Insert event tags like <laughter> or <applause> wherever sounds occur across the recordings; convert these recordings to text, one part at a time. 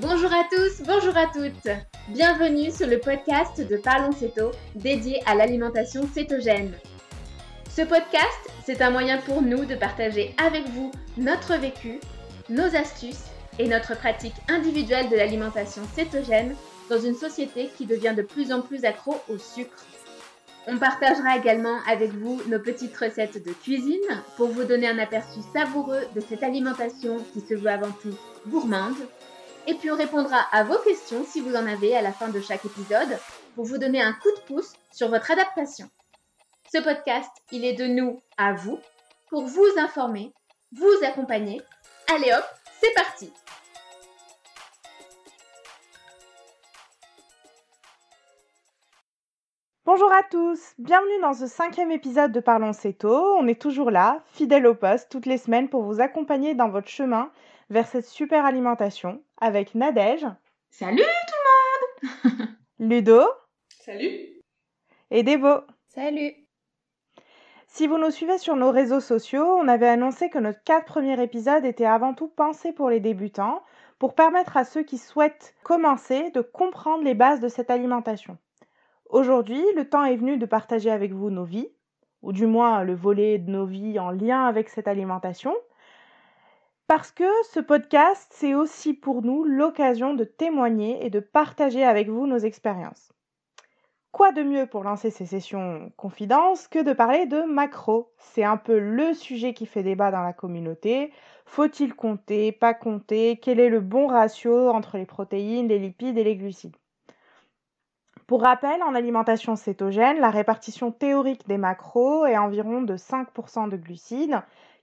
Bonjour à tous, bonjour à toutes. Bienvenue sur le podcast de Parlons Céto dédié à l'alimentation cétogène. Ce podcast, c'est un moyen pour nous de partager avec vous notre vécu, nos astuces et notre pratique individuelle de l'alimentation cétogène dans une société qui devient de plus en plus accro au sucre. On partagera également avec vous nos petites recettes de cuisine pour vous donner un aperçu savoureux de cette alimentation qui se veut avant tout gourmande et puis on répondra à vos questions si vous en avez à la fin de chaque épisode pour vous donner un coup de pouce sur votre adaptation. Ce podcast, il est de nous à vous pour vous informer, vous accompagner. Allez hop, c'est parti Bonjour à tous, bienvenue dans ce cinquième épisode de Parlons Céto. On est toujours là, fidèle au poste, toutes les semaines pour vous accompagner dans votre chemin vers cette super alimentation avec Nadège. Salut tout le monde <laughs> Ludo. Salut Et Débo. Salut Si vous nous suivez sur nos réseaux sociaux, on avait annoncé que notre quatre premiers épisodes étaient avant tout pensés pour les débutants, pour permettre à ceux qui souhaitent commencer de comprendre les bases de cette alimentation. Aujourd'hui, le temps est venu de partager avec vous nos vies, ou du moins le volet de nos vies en lien avec cette alimentation, parce que ce podcast, c'est aussi pour nous l'occasion de témoigner et de partager avec vous nos expériences. Quoi de mieux pour lancer ces sessions confidences que de parler de macro? C'est un peu le sujet qui fait débat dans la communauté. Faut-il compter, pas compter? Quel est le bon ratio entre les protéines, les lipides et les glucides? Pour rappel, en alimentation cétogène, la répartition théorique des macros est environ de 5% de glucides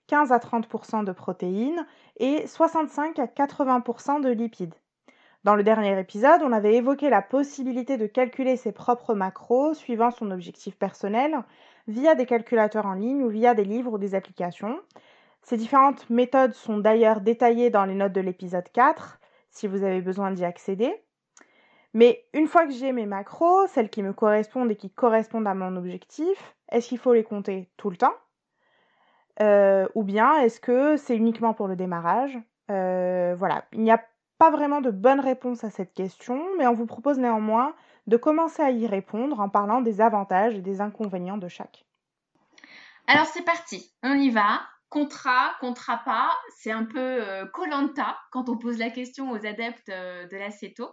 15 à 30% de protéines et 65 à 80% de lipides. Dans le dernier épisode, on avait évoqué la possibilité de calculer ses propres macros suivant son objectif personnel via des calculateurs en ligne ou via des livres ou des applications. Ces différentes méthodes sont d'ailleurs détaillées dans les notes de l'épisode 4 si vous avez besoin d'y accéder. Mais une fois que j'ai mes macros, celles qui me correspondent et qui correspondent à mon objectif, est-ce qu'il faut les compter tout le temps? Euh, ou bien est-ce que c'est uniquement pour le démarrage? Euh, Voilà, il n'y a pas vraiment de bonne réponse à cette question, mais on vous propose néanmoins de commencer à y répondre en parlant des avantages et des inconvénients de chaque. Alors c'est parti, on y va. Contrat, contrat pas, c'est un peu colanta euh, quand on pose la question aux adeptes de la CETO.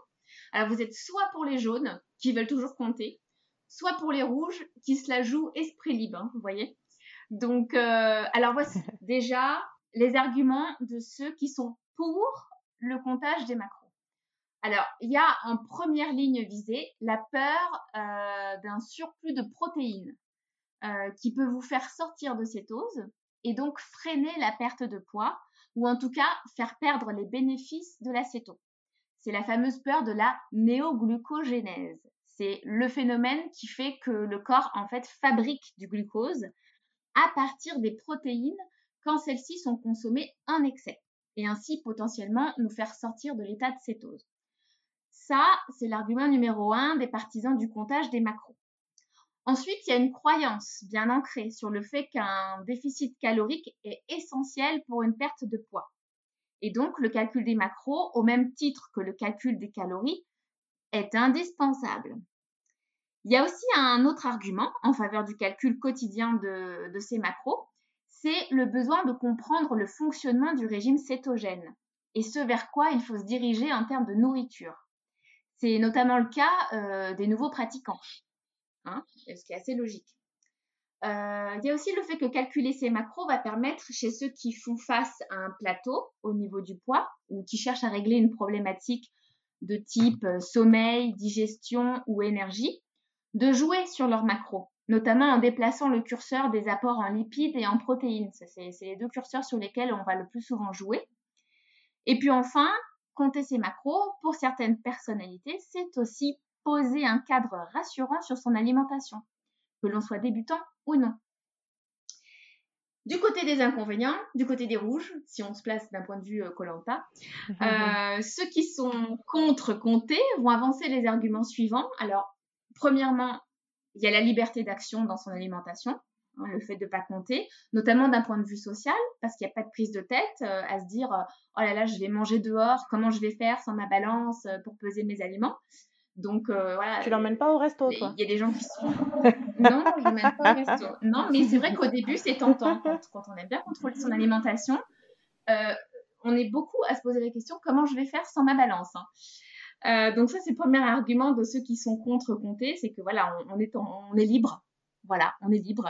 Alors vous êtes soit pour les jaunes qui veulent toujours compter, soit pour les rouges qui se la jouent esprit libre, hein, vous voyez? Donc, euh, alors voici <laughs> déjà les arguments de ceux qui sont pour le comptage des macros. Alors, il y a en première ligne visée la peur euh, d'un surplus de protéines euh, qui peut vous faire sortir de cétose et donc freiner la perte de poids ou en tout cas faire perdre les bénéfices de la cétose. C'est la fameuse peur de la néoglucogénèse. C'est le phénomène qui fait que le corps en fait fabrique du glucose à partir des protéines quand celles-ci sont consommées en excès et ainsi potentiellement nous faire sortir de l'état de cétose. Ça, c'est l'argument numéro un des partisans du comptage des macros. Ensuite, il y a une croyance bien ancrée sur le fait qu'un déficit calorique est essentiel pour une perte de poids. Et donc, le calcul des macros, au même titre que le calcul des calories, est indispensable. Il y a aussi un autre argument en faveur du calcul quotidien de, ces macros, c'est le besoin de comprendre le fonctionnement du régime cétogène et ce vers quoi il faut se diriger en termes de nourriture. C'est notamment le cas euh, des nouveaux pratiquants, hein, ce qui est assez logique. Euh, il y a aussi le fait que calculer ces macros va permettre chez ceux qui font face à un plateau au niveau du poids ou qui cherchent à régler une problématique de type euh, sommeil, digestion ou énergie, de jouer sur leurs macros, notamment en déplaçant le curseur des apports en lipides et en protéines. C'est les deux curseurs sur lesquels on va le plus souvent jouer. Et puis enfin, compter ses macros, pour certaines personnalités, c'est aussi poser un cadre rassurant sur son alimentation, que l'on soit débutant ou non. Du côté des inconvénients, du côté des rouges, si on se place d'un point de vue Colanta, <laughs> euh, euh, ceux qui sont contre compter vont avancer les arguments suivants. Alors, Premièrement, il y a la liberté d'action dans son alimentation. hein, le fait de ne pas compter, notamment d'un point de vue social, parce qu'il n'y a pas de prise de tête euh, à se dire oh là là, je vais manger dehors, comment je vais faire sans ma balance pour peser mes aliments. Donc voilà. Tu l'emmènes pas au resto, toi? Il y a des gens qui sont. <laughs> non, je l'emmène pas au resto. Non, mais c'est vrai qu'au début, c'est tentant quand, quand, on aime bien contrôler son alimentation. on est beaucoup à se poser la question comment je vais faire sans ma balance. Hein. Euh, donc ça, c'est le premier argument de ceux qui sont contre compter, c'est que voilà, on, est, on est libre. Voilà, on est libre.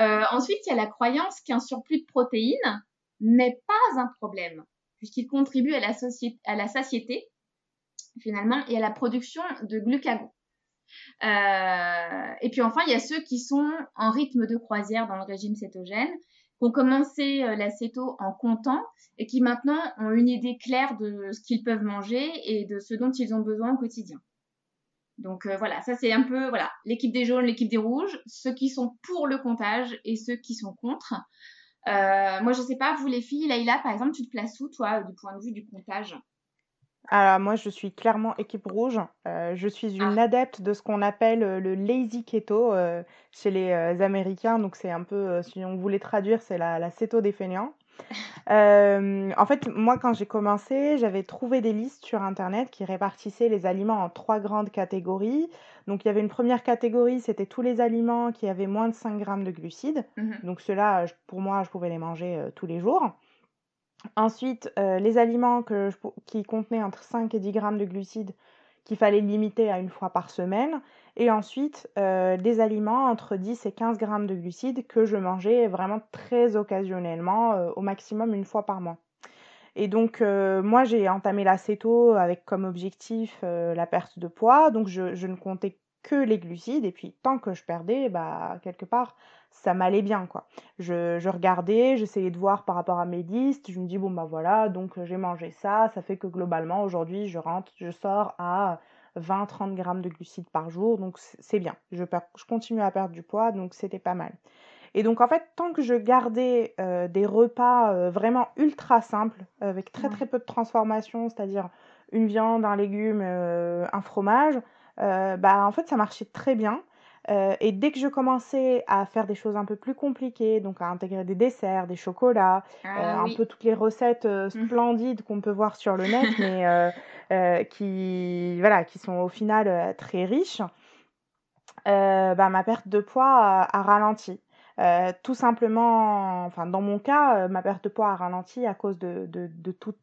Euh, ensuite, il y a la croyance qu'un surplus de protéines n'est pas un problème, puisqu'il contribue à la, à la satiété, finalement, et à la production de glucagon. Euh, et puis enfin, il y a ceux qui sont en rythme de croisière dans le régime cétogène ont commencé euh, l'acéto en comptant et qui maintenant ont une idée claire de ce qu'ils peuvent manger et de ce dont ils ont besoin au quotidien. Donc euh, voilà, ça c'est un peu voilà l'équipe des jaunes, l'équipe des rouges, ceux qui sont pour le comptage et ceux qui sont contre. Euh, moi je sais pas, vous les filles, Laïla par exemple, tu te places où toi du point de vue du comptage? Alors moi, je suis clairement équipe rouge. Euh, je suis une ah. adepte de ce qu'on appelle euh, le lazy keto euh, chez les Américains. Donc c'est un peu, si on voulait traduire, c'est la, la céto des fainéants. <laughs> en fait, moi, quand j'ai commencé, j'avais trouvé des listes sur Internet qui répartissaient les aliments en trois grandes catégories. Donc, il y avait une première catégorie, c'était tous les aliments qui avaient moins de 5 grammes de glucides. Mmh Donc, ceux-là, pour moi, je pouvais les manger tous les jours. Ensuite, euh, les aliments qui contenaient entre 5 et 10 grammes de glucides qu'il fallait limiter à une fois par semaine. Et ensuite, euh, des aliments entre 10 et 15 grammes de glucides que je mangeais vraiment très occasionnellement, euh, au maximum une fois par mois. Et donc, moi, j'ai entamé l'acéto avec comme objectif la perte de poids. Donc, je, je, ne comptais que les glucides. Et puis, tant que je perdais, bah, quelque part, ça m'allait bien quoi. Je, je regardais, j'essayais de voir par rapport à mes listes, je me dis bon bah voilà, donc euh, j'ai mangé ça, ça fait que globalement aujourd'hui je rentre, je sors à 20-30 grammes de glucides par jour, donc c'est bien. Je, je continue à perdre du poids, donc c'était pas mal. Et donc en fait, tant que je gardais euh, des repas euh, vraiment ultra simples, avec très très peu de transformation, c'est-à-dire une viande, un légume, un fromage, bah en fait ça marchait très bien. Euh, et dès que je commençais à faire des choses un peu plus compliquées, donc à intégrer des desserts, des chocolats, ah euh, un peu toutes les recettes euh, mmh. splendides qu'on peut voir sur le net, mais qui, voilà, qui sont au final très riches, bah, ma perte de poids a, ralenti. tout simplement, enfin dans mon cas, ma perte de poids a ralenti à cause de, de,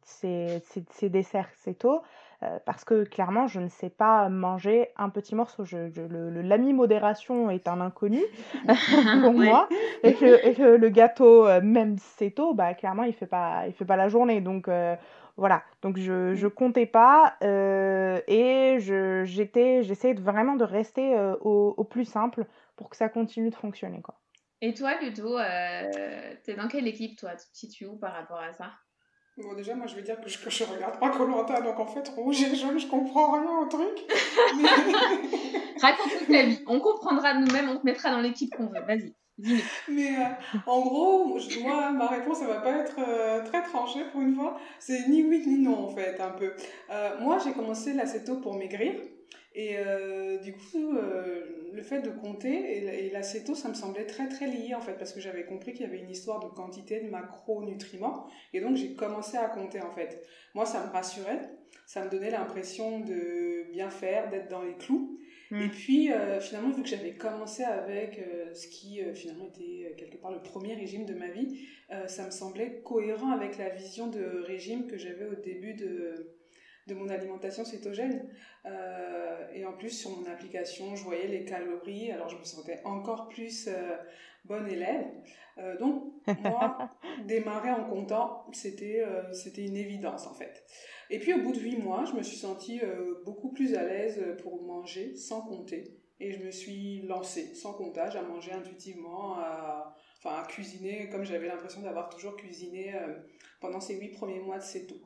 ces, ces, ces, desserts céto. Euh, parce que clairement, je ne sais pas manger un petit morceau. Je, l'ami modération est un inconnu <laughs> pour moi. Et que, le gâteau, euh, même tôt, bah, clairement, il ne fait, pas, il fait pas la journée. Donc euh, voilà, donc je ne comptais pas et j'étais, j'essayais vraiment de rester au, plus simple pour que ça continue de fonctionner. Quoi. Et toi, Ludo, tu es dans quelle équipe, toi? Tu te situes où par rapport à ça? Bon, déjà, moi, je vais dire que je, ne regarde pas Colanta, donc en fait, rouge et jaune, je comprends rien au truc. <laughs> Raconte-nous ta vie. On comprendra nous-mêmes, on te mettra dans l'équipe qu'on veut. Vas-y. Mais euh, en gros, moi, ma réponse, elle va pas être euh, très tranchée pour une fois. C'est ni oui ni non, en fait, un peu. Euh, moi, j'ai commencé l'acéto pour maigrir. Et euh, du coup, euh, le fait de compter et, et l'acéto, ça me semblait très très lié en fait, parce que j'avais compris qu'il y avait une histoire de quantité de macronutriments, et donc j'ai commencé à compter en fait. Moi, ça me rassurait, ça me donnait l'impression de bien faire, d'être dans les clous. Mm. Et puis, euh, finalement, vu que j'avais commencé avec ce qui finalement était quelque part le premier régime de ma vie, ça me semblait cohérent avec la vision de régime que j'avais au début de de mon alimentation cétogène. Euh, et en plus, sur mon application, je voyais les calories, alors je me sentais encore plus euh, bonne élève. Euh, donc, moi, <laughs> démarrer en comptant, c'était c'était une évidence en fait. Et puis, au bout de huit mois, je me suis sentie beaucoup plus à l'aise pour manger sans compter. Et je me suis lancée sans comptage à manger intuitivement, à, enfin à cuisiner comme j'avais l'impression d'avoir toujours cuisiné pendant ces huit premiers mois de céto.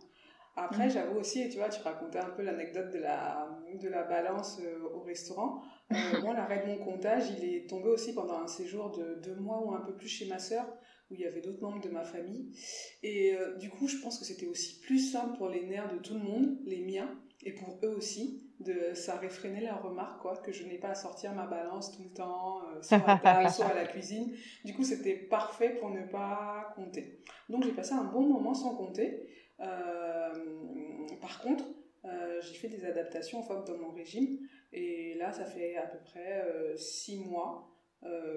Après, mm. j'avoue aussi, tu vois, tu racontais un peu l'anecdote de la, de la balance euh, au restaurant. Euh, <laughs> moi, l'arrêt de mon comptage, il est tombé aussi pendant un séjour de deux mois ou un peu plus chez ma sœur, où il y avait d'autres membres de ma famille. Et euh, du coup, je pense que c'était aussi plus simple pour les nerfs de tout le monde, les miens, et pour eux aussi, de, ça réfrénait la remarque, quoi, que je n'ai pas à sortir ma balance tout le temps, euh, soit à table, <laughs> soit à la cuisine. Du coup, c'était parfait pour ne pas compter. Donc, j'ai passé un bon moment sans compter. Euh, par contre, euh, j'ai fait des adaptations en fait, dans mon régime. Et là, ça fait à peu près six mois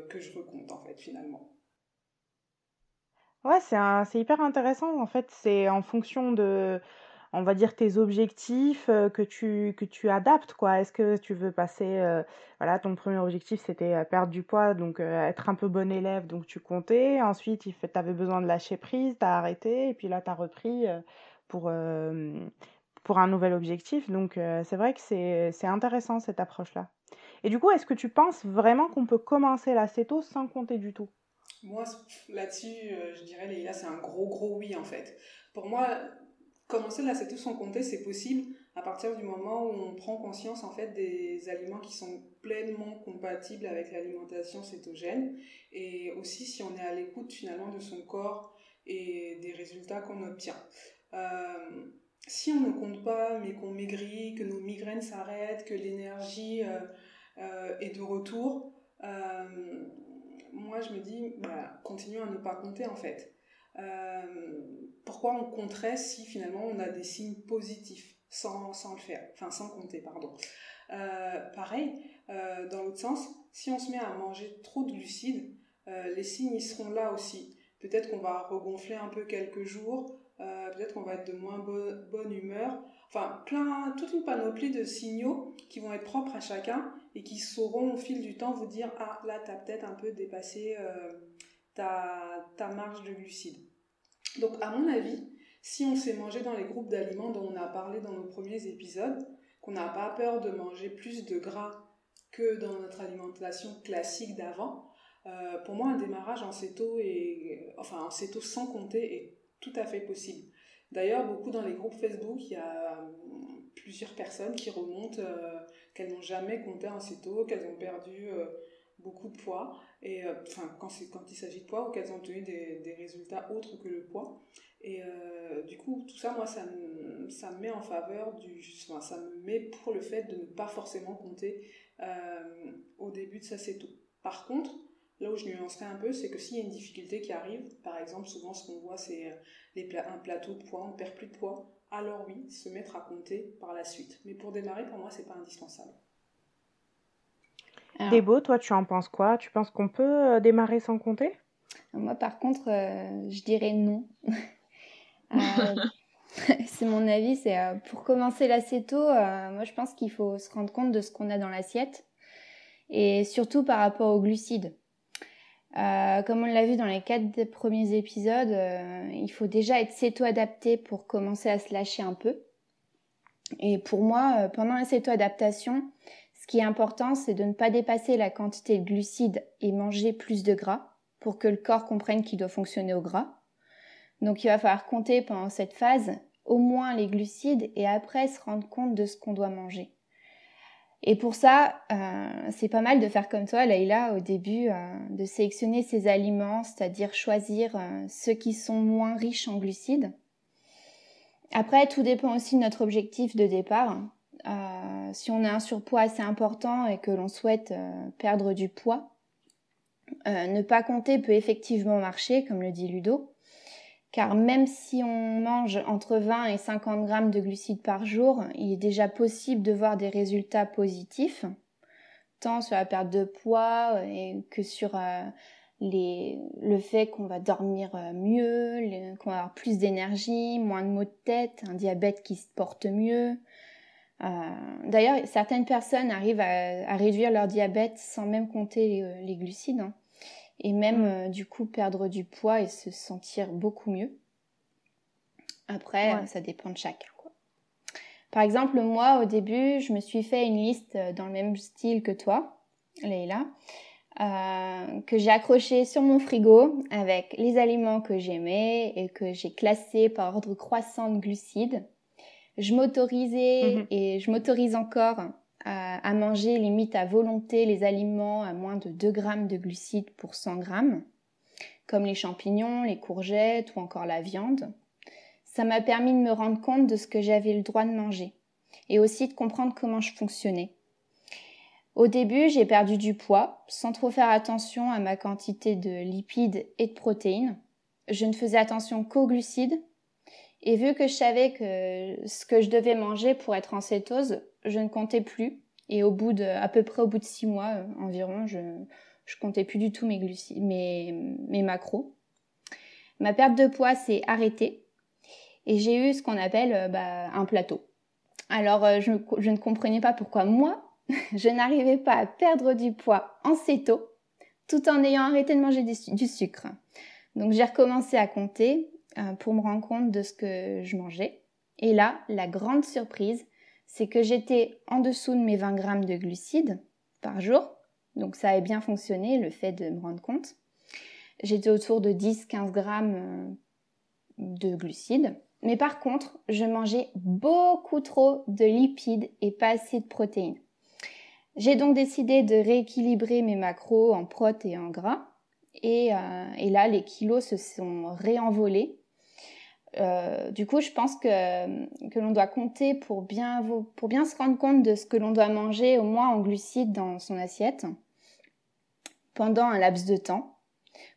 que je recompte, en fait, finalement. Ouais, c'est hyper intéressant. En fait, c'est en fonction de on va dire, tes objectifs euh, que tu, que tu adaptes, quoi. Est-ce que tu veux passer, euh, voilà, ton premier objectif, c'était euh, perdre du poids, donc être un peu bon élève, donc tu comptais. Ensuite, tu avais besoin de lâcher prise, tu as arrêté, et puis là, tu as repris pour, pour un nouvel objectif. Donc, c'est vrai que c'est intéressant, cette approche-là. Et du coup, est-ce que tu penses vraiment qu'on peut commencer la céto sans compter du tout? Moi, là-dessus, je dirais, Léa, c'est un gros, gros oui, en fait. Pour moi, Commencer tout sans compter, c'est possible à partir du moment où on prend conscience en fait des aliments qui sont pleinement compatibles avec l'alimentation cétogène et aussi si on est à l'écoute finalement de son corps et des résultats qu'on obtient. Euh, si on ne compte pas mais qu'on maigrit, que nos migraines s'arrêtent, que l'énergie euh, euh, est de retour, moi je me dis bah, continuons à ne pas compter en fait. Euh, pourquoi on compterait si finalement on a des signes positifs sans, sans le faire, enfin sans compter, pardon. Euh, pareil, euh, dans l'autre sens, si on se met à manger trop de glucides, les signes y seront là aussi. Peut-être qu'on va regonfler un peu quelques jours, peut-être qu'on va être de moins bonne humeur. Enfin, plein, toute une panoplie de signaux qui vont être propres à chacun et qui sauront au fil du temps vous dire ah là t'as peut-être un peu dépassé ta, ta marge de glucides. Donc, à mon avis, si on s'est mangé dans les groupes d'aliments dont on a parlé dans nos premiers épisodes, qu'on n'a pas peur de manger plus de gras que dans notre alimentation classique d'avant, euh, pour moi, un démarrage en céto, et, enfin en sans compter est tout à fait possible. D'ailleurs, beaucoup dans les groupes Facebook, il y a hum, plusieurs personnes qui remontent euh, qu'elles n'ont jamais compté en céto, qu'elles ont perdu euh, beaucoup de poids et euh, enfin quand c'est quand il s'agit de poids ou qu'elles ont obtenu des, des, résultats autres que le poids. Et euh, du coup tout ça moi ça me, ça me met en faveur du enfin, ça me met pour le fait de ne pas forcément compter euh, au début de sa céto par contre là où je nuancerais un peu c'est que s'il y a une difficulté qui arrive par exemple souvent ce qu'on voit c'est les un plateau de poids on perd plus de poids alors oui se mettre à compter par la suite. Mais pour démarrer pour moi c'est pas indispensable alors, Débo, toi, tu en penses quoi? Tu penses qu'on peut euh, démarrer sans compter? Moi, par contre, euh, je dirais non. <laughs> Euh, c'est mon avis. C'est pour commencer l'acéto, moi, je pense qu'il faut se rendre compte de ce qu'on a dans l'assiette et surtout par rapport aux glucides. comme on l'a vu dans les quatre premiers épisodes, il faut déjà être céto-adapté pour commencer à se lâcher un peu. Et pour moi, pendant la céto-adaptation, ce qui est important, c'est de ne pas dépasser la quantité de glucides et manger plus de gras pour que le corps comprenne qu'il doit fonctionner au gras. Donc il va falloir compter pendant cette phase au moins les glucides et après se rendre compte de ce qu'on doit manger. Et pour ça, euh, c'est pas mal de faire comme toi, Leïla, au début, euh, de sélectionner ses aliments, c'est-à-dire choisir euh, ceux qui sont moins riches en glucides. Après, tout dépend aussi de notre objectif de départ. Euh, si on a un surpoids assez important et que l'on souhaite euh, perdre du poids, euh, ne pas compter peut effectivement marcher, comme le dit Ludo, car même si on mange entre 20 et 50 grammes de glucides par jour, il est déjà possible de voir des résultats positifs, tant sur la perte de poids que sur le fait qu'on va dormir mieux, qu'on va avoir plus d'énergie, moins de maux de tête, un diabète qui se porte mieux, euh, d'ailleurs, certaines personnes arrivent à, réduire leur diabète sans même compter les, euh, glucides hein, et même mm. euh, du coup perdre du poids et se sentir beaucoup mieux. Après, ça dépend de chacun. Par exemple, moi, au début, je me suis fait une liste dans le même style que toi, Leïla, que j'ai accroché sur mon frigo avec les aliments que j'aimais et que j'ai classés par ordre croissant de glucides je m'autorisais mhm. et je m'autorise encore à, manger limite à volonté les aliments à moins de 2 grammes de glucides pour 100 grammes, comme les champignons, les courgettes ou encore la viande. Ça m'a permis de me rendre compte de ce que j'avais le droit de manger. et aussi de comprendre comment je fonctionnais. Au début, j'ai perdu du poids sans trop faire attention à ma quantité de lipides et de protéines. Je ne faisais attention qu'aux glucides. Et vu que je savais que ce que je devais manger pour être en cétose, je ne comptais plus. Et au bout de, à peu près au bout de six mois euh, environ, je, je comptais plus du tout mes glucides, mes, mes macros. Ma perte de poids s'est arrêtée et j'ai eu ce qu'on appelle euh, bah, un plateau. Alors euh, je, je, ne comprenais pas pourquoi moi, <laughs> je n'arrivais pas à perdre du poids en céto tout en ayant arrêté de manger du, sucre. Donc j'ai recommencé à compter pour me rendre compte de ce que je mangeais. Et là, la grande surprise, c'est que j'étais en dessous de mes 20 grammes de glucides par jour. Donc ça a bien fonctionné, le fait de me rendre compte. J'étais autour de 10-15 grammes de glucides. Mais par contre, je mangeais beaucoup trop de lipides et pas assez de protéines. J'ai donc décidé de rééquilibrer mes macros en prot et en gras. Et, euh, et là, les kilos se sont réenvolés. Euh, du coup, je pense que, que l'on doit compter pour bien, pour bien se rendre compte de ce que l'on doit manger, au moins en glucides, dans son assiette, pendant un laps de temps,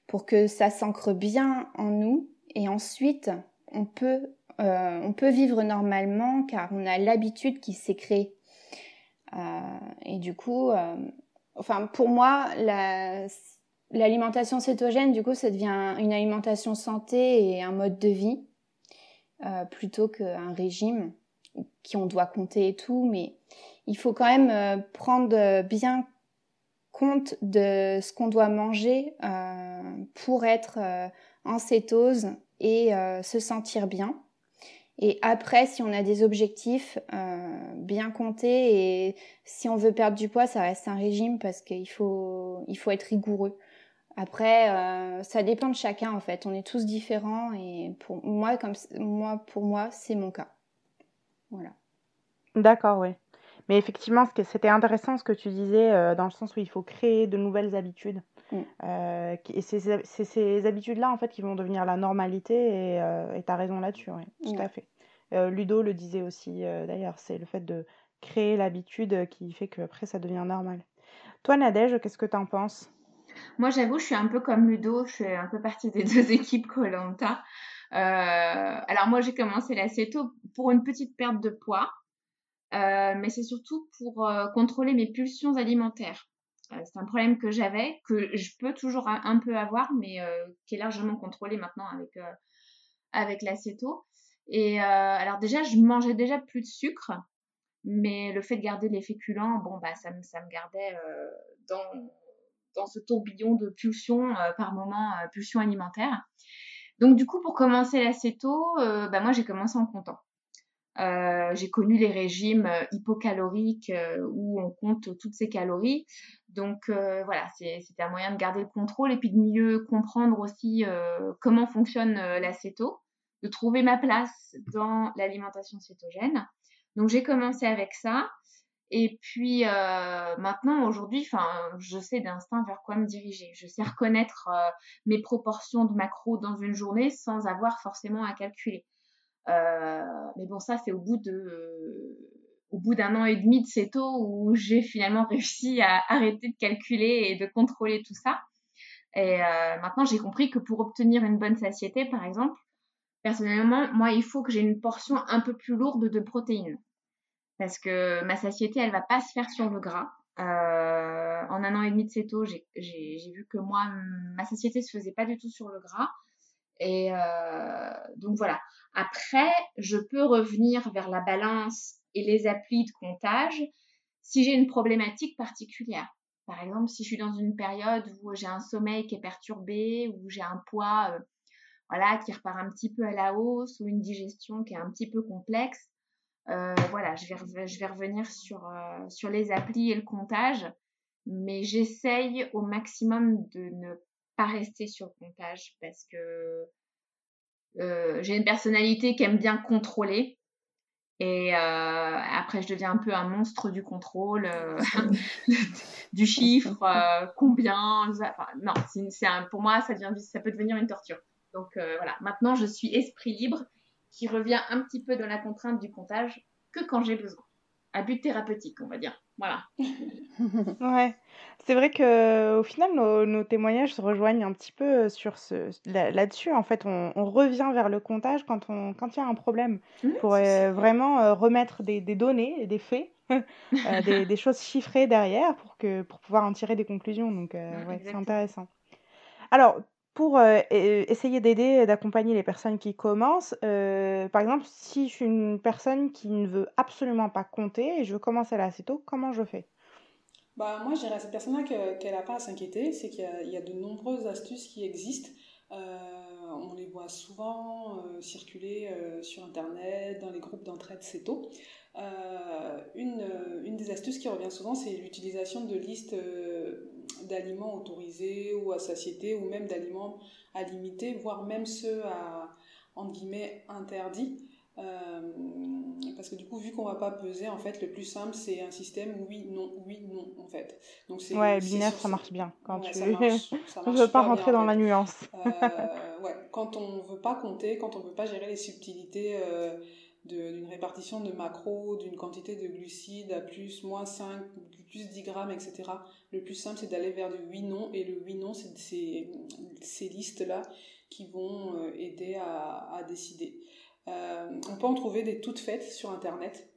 pour que ça s'ancre bien en nous. Et ensuite, on peut, euh, on peut vivre normalement car on a l'habitude qui s'est créée. Euh, et du coup, euh, enfin pour moi, l'alimentation cétogène, du coup, ça devient une alimentation santé et un mode de vie plutôt qu'un régime qui on doit compter et tout, mais il faut quand même prendre bien compte de ce qu'on doit manger pour être en cétose et euh, se sentir bien. Et après, si on a des objectifs euh, bien comptés et si on veut perdre du poids, ça reste un régime parce qu'il faut, il faut être rigoureux. Après, euh, ça dépend de chacun en fait. On est tous différents et pour moi, comme moi, pour moi, c'est mon cas. Voilà. D'accord, oui. Mais effectivement, c'était intéressant ce que tu disais dans le sens où il faut créer de nouvelles habitudes. Mm. Euh, et c'est ces habitudes-là, en fait, qui vont devenir la normalité, et euh, tu as raison là-dessus, tout à fait. Euh, Ludo le disait aussi, d'ailleurs, c'est le fait de créer l'habitude qui fait qu'après, ça devient normal. Toi, Nadège, qu'est-ce que tu en penses? Moi, j'avoue, je suis un peu comme Ludo, je fais un peu partie des <laughs> deux équipes Colanta. alors, moi, j'ai commencé l'acéto pour une petite perte de poids. mais c'est surtout pour contrôler mes pulsions alimentaires. Euh, c'est un problème que j'avais, que je peux toujours un, peu avoir, mais euh, qui est largement contrôlé maintenant avec, euh, avec. Et alors déjà, je mangeais déjà plus de sucre, mais le fait de garder les féculents, bon, bah, ça, me, ça me gardait dans, dans ce tourbillon de pulsions par moment, pulsions alimentaires. Donc du coup, pour commencer l'acéto, bah, moi j'ai commencé en comptant. Euh, j'ai connu les régimes euh, hypocaloriques euh, où on compte toutes ces calories. Donc voilà, c'était un moyen de garder le contrôle et puis de mieux comprendre aussi comment fonctionne l'acéto, de trouver ma place dans l'alimentation cétogène. Donc j'ai commencé avec ça. Et puis maintenant, aujourd'hui, enfin, je sais d'instinct vers quoi me diriger. Je sais reconnaître mes proportions de macros dans une journée sans avoir forcément à calculer. Euh, mais bon, ça, c'est au bout de au bout d'un an et demi de CETO où j'ai finalement réussi à arrêter de calculer et de contrôler tout ça. Et euh, maintenant, j'ai compris que pour obtenir une bonne satiété, par exemple, personnellement, moi, il faut que j'ai une portion un peu plus lourde de protéines. Parce que ma satiété, elle va pas se faire sur le gras. Euh, en un an et demi de CETO, j'ai vu que moi, ma satiété se faisait pas du tout sur le gras. Et euh, donc voilà. Après, je peux revenir vers la balance et les applis de comptage si j'ai une problématique particulière. Par exemple, si je suis dans une période où j'ai un sommeil qui est perturbé, où j'ai un poids euh, voilà, qui repart un petit peu à la hausse, ou une digestion qui est un petit peu complexe, voilà, je vais, je vais revenir sur, sur les applis et le comptage, mais j'essaye au maximum de ne rester sur le comptage parce que euh, j'ai une personnalité qui aime bien contrôler. Et euh, après, je deviens un peu un monstre du contrôle, euh, <laughs> du chiffre, combien. non, c'est pour moi, ça, devient, ça peut devenir une torture. Donc voilà, maintenant, je suis esprit libre qui revient un petit peu dans la contrainte du comptage que quand j'ai besoin. à but thérapeutique, on va dire. Voilà. <laughs> ouais, c'est vrai que au final, nos, témoignages se rejoignent un petit peu sur ce là-dessus. en fait, on, revient vers le comptage quand on quand il y a un problème pour vraiment remettre des, des données des faits. <laughs> des, des, choses chiffrées derrière pour que pour pouvoir en tirer des conclusions donc ouais, c'est intéressant alors pour euh, essayer d'aider, d'accompagner les personnes qui commencent, euh, par exemple, si je suis une personne qui ne veut absolument pas compter et je veux commencer à l'acéto, comment je fais? Bah, Moi, je dirais à cette personne-là qu'elle n'a pas à s'inquiéter, c'est qu'il y, a de nombreuses astuces qui existent. Euh, on les voit souvent circuler sur Internet, dans les groupes d'entraide CETO. une, une, des astuces qui revient souvent, c'est l'utilisation de listes d'aliments autorisés ou à satiété, ou même d'aliments à limiter, voire même ceux à, entre guillemets, interdits. Euh, parce que du coup, vu qu'on va pas peser, en fait, le plus simple, c'est un système oui, non, oui, non, en fait. Donc c'est ouais, binaire, ça marche bien. Quand tu... ne <laughs> veux pas rentrer dans la nuance. euh, ouais, quand on veut pas compter, quand on veut pas gérer les subtilités euh, d'une répartition de macros, d'une quantité de glucides à plus, moins 5, plus 10 grammes, etc. Le plus simple, c'est d'aller vers du oui-non, et le oui-non, c'est ces, listes-là qui vont euh, aider à, à décider. Euh, on peut en trouver des toutes faites sur Internet,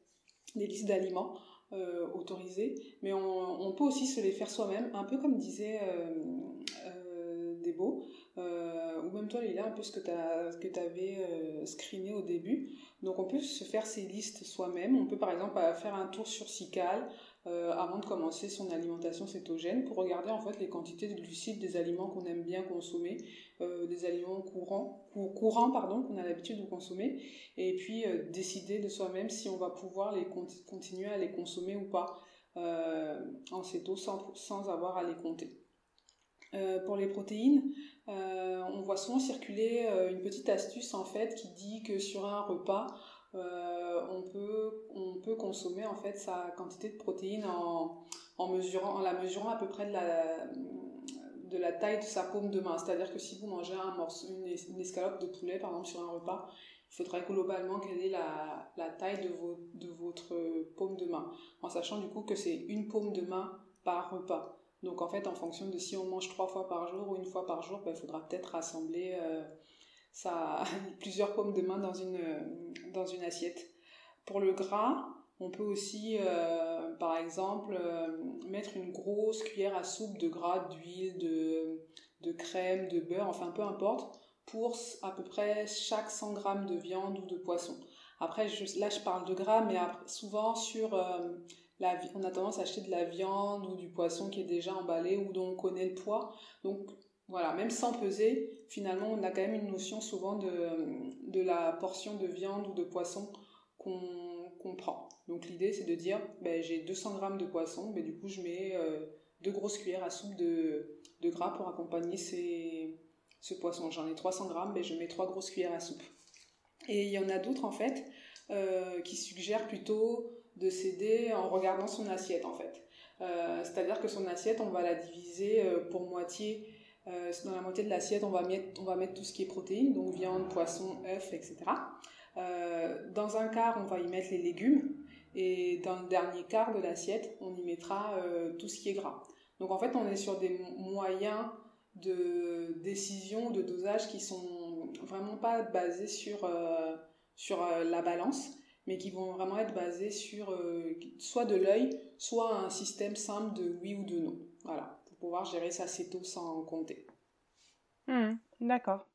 des listes d'aliments euh, autorisées, mais on, peut aussi se les faire soi-même, un peu comme disait euh, Debo. Ou même toi Lila, un peu ce que tu avais screené au début. Donc on peut se faire ces listes soi-même. On peut par exemple euh, faire un tour sur Cical avant de commencer son alimentation cétogène pour regarder en fait les quantités de glucides des aliments qu'on aime bien consommer, des aliments courants, courants pardon, qu'on a l'habitude de consommer, et puis décider de soi-même si on va pouvoir les continuer à les consommer ou pas en céto sans avoir à les compter. Pour les protéines, euh, on voit souvent circuler euh, une petite astuce en fait qui dit que sur un repas, euh, on, peut, on peut consommer en fait sa quantité de protéines en, la mesurant à peu près de la, taille de sa paume de main. C'est-à-dire que si vous mangez un morceau, une, escalope de poulet par exemple sur un repas, il faudrait globalement quelle est la, taille de votre paume de main, en sachant du coup que c'est une paume de main par repas. Donc en fait, en fonction de si on mange trois fois par jour ou une fois par jour, ben, il faudra peut-être rassembler euh, <laughs> plusieurs pommes de main dans une, assiette. Pour le gras, on peut aussi, euh, par exemple, euh, mettre une grosse cuillère à soupe de gras, d'huile, de, crème, de beurre, enfin peu importe, pour à peu près chaque 100 grammes de viande ou de poisson. Après, là, je parle de gras, mais souvent sur on a tendance à acheter de la viande ou du poisson qui est déjà emballé ou dont on connaît le poids. Donc voilà, même sans peser, finalement, on a quand même une notion souvent de, la portion de viande ou de poisson qu'on prend. Donc l'idée, c'est de dire, ben, j'ai 200 grammes de poisson, mais du coup, je mets euh, deux grosses cuillères à soupe de, de gras pour accompagner ce poisson. J'en ai 300 grammes, mais je mets trois grosses cuillères à soupe. Et il y en a d'autres, en fait, euh, qui suggèrent plutôt de céder en regardant son assiette en fait. Euh, c'est-à-dire que son assiette, on va la diviser euh, pour moitié. Euh, dans la moitié de l'assiette, on, va mettre, on va mettre tout ce qui est protéines, donc viande, poisson, œufs, etc. dans un quart, on va y mettre les légumes. Et dans le dernier quart de l'assiette, on y mettra tout ce qui est gras. Donc en fait, on est sur des moyens de décision, de dosage qui sont vraiment pas basés sur, sur la balance, mais qui vont vraiment être basés sur euh, soit de l'œil, soit un système simple de oui ou de non. Voilà, pour pouvoir gérer sa céto sans compter. Hmm, d'accord.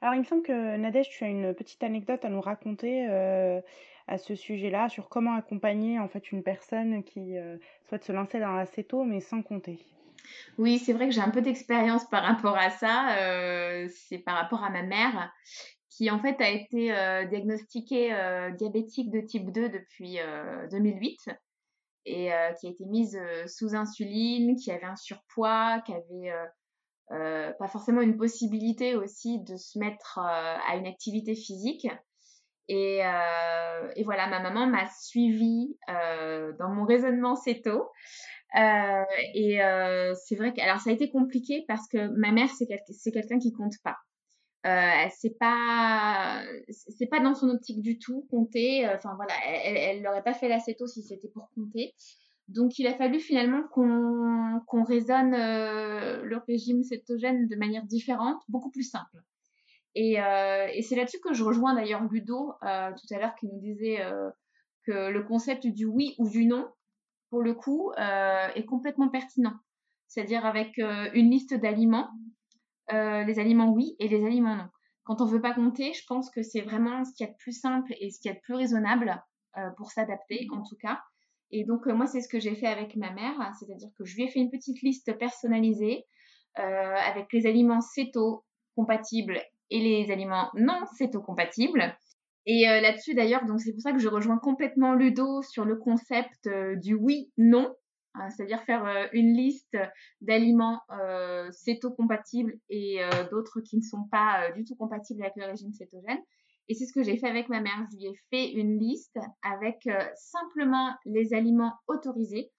Alors, il me semble que Nadège, tu as une petite anecdote à nous raconter euh, à ce sujet-là, sur comment accompagner en fait une personne qui euh, souhaite se lancer dans la céto, mais sans compter. Oui, c'est vrai que j'ai un peu d'expérience par rapport à ça. c'est par rapport à ma mère qui en fait a été euh, diagnostiquée euh, diabétique de type 2 depuis 2008 euh, et qui a été mise sous insuline, qui avait un surpoids, qui avait pas forcément une possibilité aussi de se mettre à une activité physique. Et, voilà, ma maman m'a suivie dans mon raisonnement céto. Euh, et c'est vrai que alors ça a été compliqué parce que ma mère c'est quelqu'un qui compte pas. Euh, c'est pas, c'est pas dans son optique du tout compter. Enfin voilà, elle, n'aurait pas fait l'acéto si c'était pour compter. Donc il a fallu finalement qu'on qu'on raisonne le régime cétogène de manière différente, beaucoup plus simple. Et, et c'est là-dessus que je rejoins d'ailleurs Ludo tout à l'heure qui nous disait que le concept du oui ou du non, pour le coup, est complètement pertinent. C'est-à-dire avec une liste d'aliments euh, les aliments oui et les aliments non. Quand on veut pas compter, je pense que c'est vraiment ce qu'il y a de plus simple et ce qu'il y a de plus raisonnable euh, pour s'adapter, en tout cas. Et donc, euh, moi, c'est ce que j'ai fait avec ma mère, c'est-à-dire que je lui ai fait une petite liste personnalisée avec les aliments céto compatibles et les aliments non céto compatibles. Et là-dessus, d'ailleurs, donc c'est pour ça que je rejoins complètement Ludo sur le concept du oui-non. Hein, c'est-à-dire faire euh, une liste d'aliments euh, céto-compatibles et euh, d'autres qui ne sont pas du tout compatibles avec le régime cétogène. Et c'est ce que j'ai fait avec ma mère. Je lui ai fait une liste avec simplement les aliments autorisés.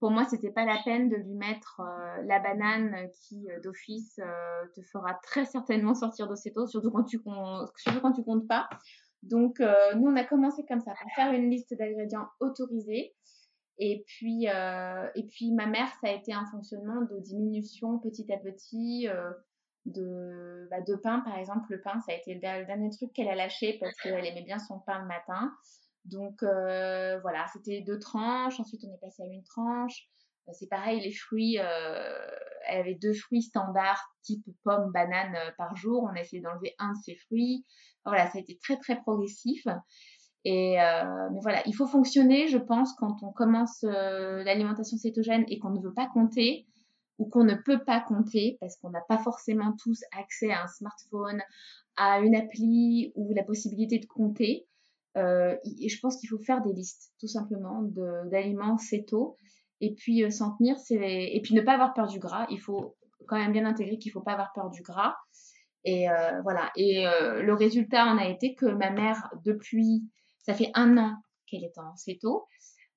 Pour moi, c'était pas la peine de lui mettre la banane qui, d'office, te fera très certainement sortir de céto, surtout quand tu, surtout quand tu comptes pas. Donc, nous, on a commencé comme ça, par faire une liste d'ingrédients autorisés. Et puis, euh, et puis ma mère, ça a été un fonctionnement de diminution petit à petit euh, de, bah, de pain, par exemple. Le pain, ça a été le dernier truc qu'elle a lâché parce qu'elle aimait bien son pain le matin. Donc euh, voilà, c'était deux tranches. Ensuite, on est passé à une tranche. Euh, c'est pareil, les fruits, euh, elle avait deux fruits standards, type pomme, banane par jour. On a essayé d'enlever un de ces fruits. Voilà, ça a été très très progressif. Et euh, mais voilà, il faut fonctionner, je pense, quand on commence euh, l'alimentation cétogène et qu'on ne veut pas compter ou qu'on ne peut pas compter parce qu'on n'a pas forcément tous accès à un smartphone, à une appli ou la possibilité de compter. Euh, et je pense qu'il faut faire des listes, tout simplement, d'aliments céto. Et puis s'en tenir, c'est et puis ne pas avoir peur du gras. Il faut quand même bien intégrer qu'il faut pas avoir peur du gras. Et voilà. Et le résultat en a été que ma mère, depuis ça fait un an qu'elle est en céto,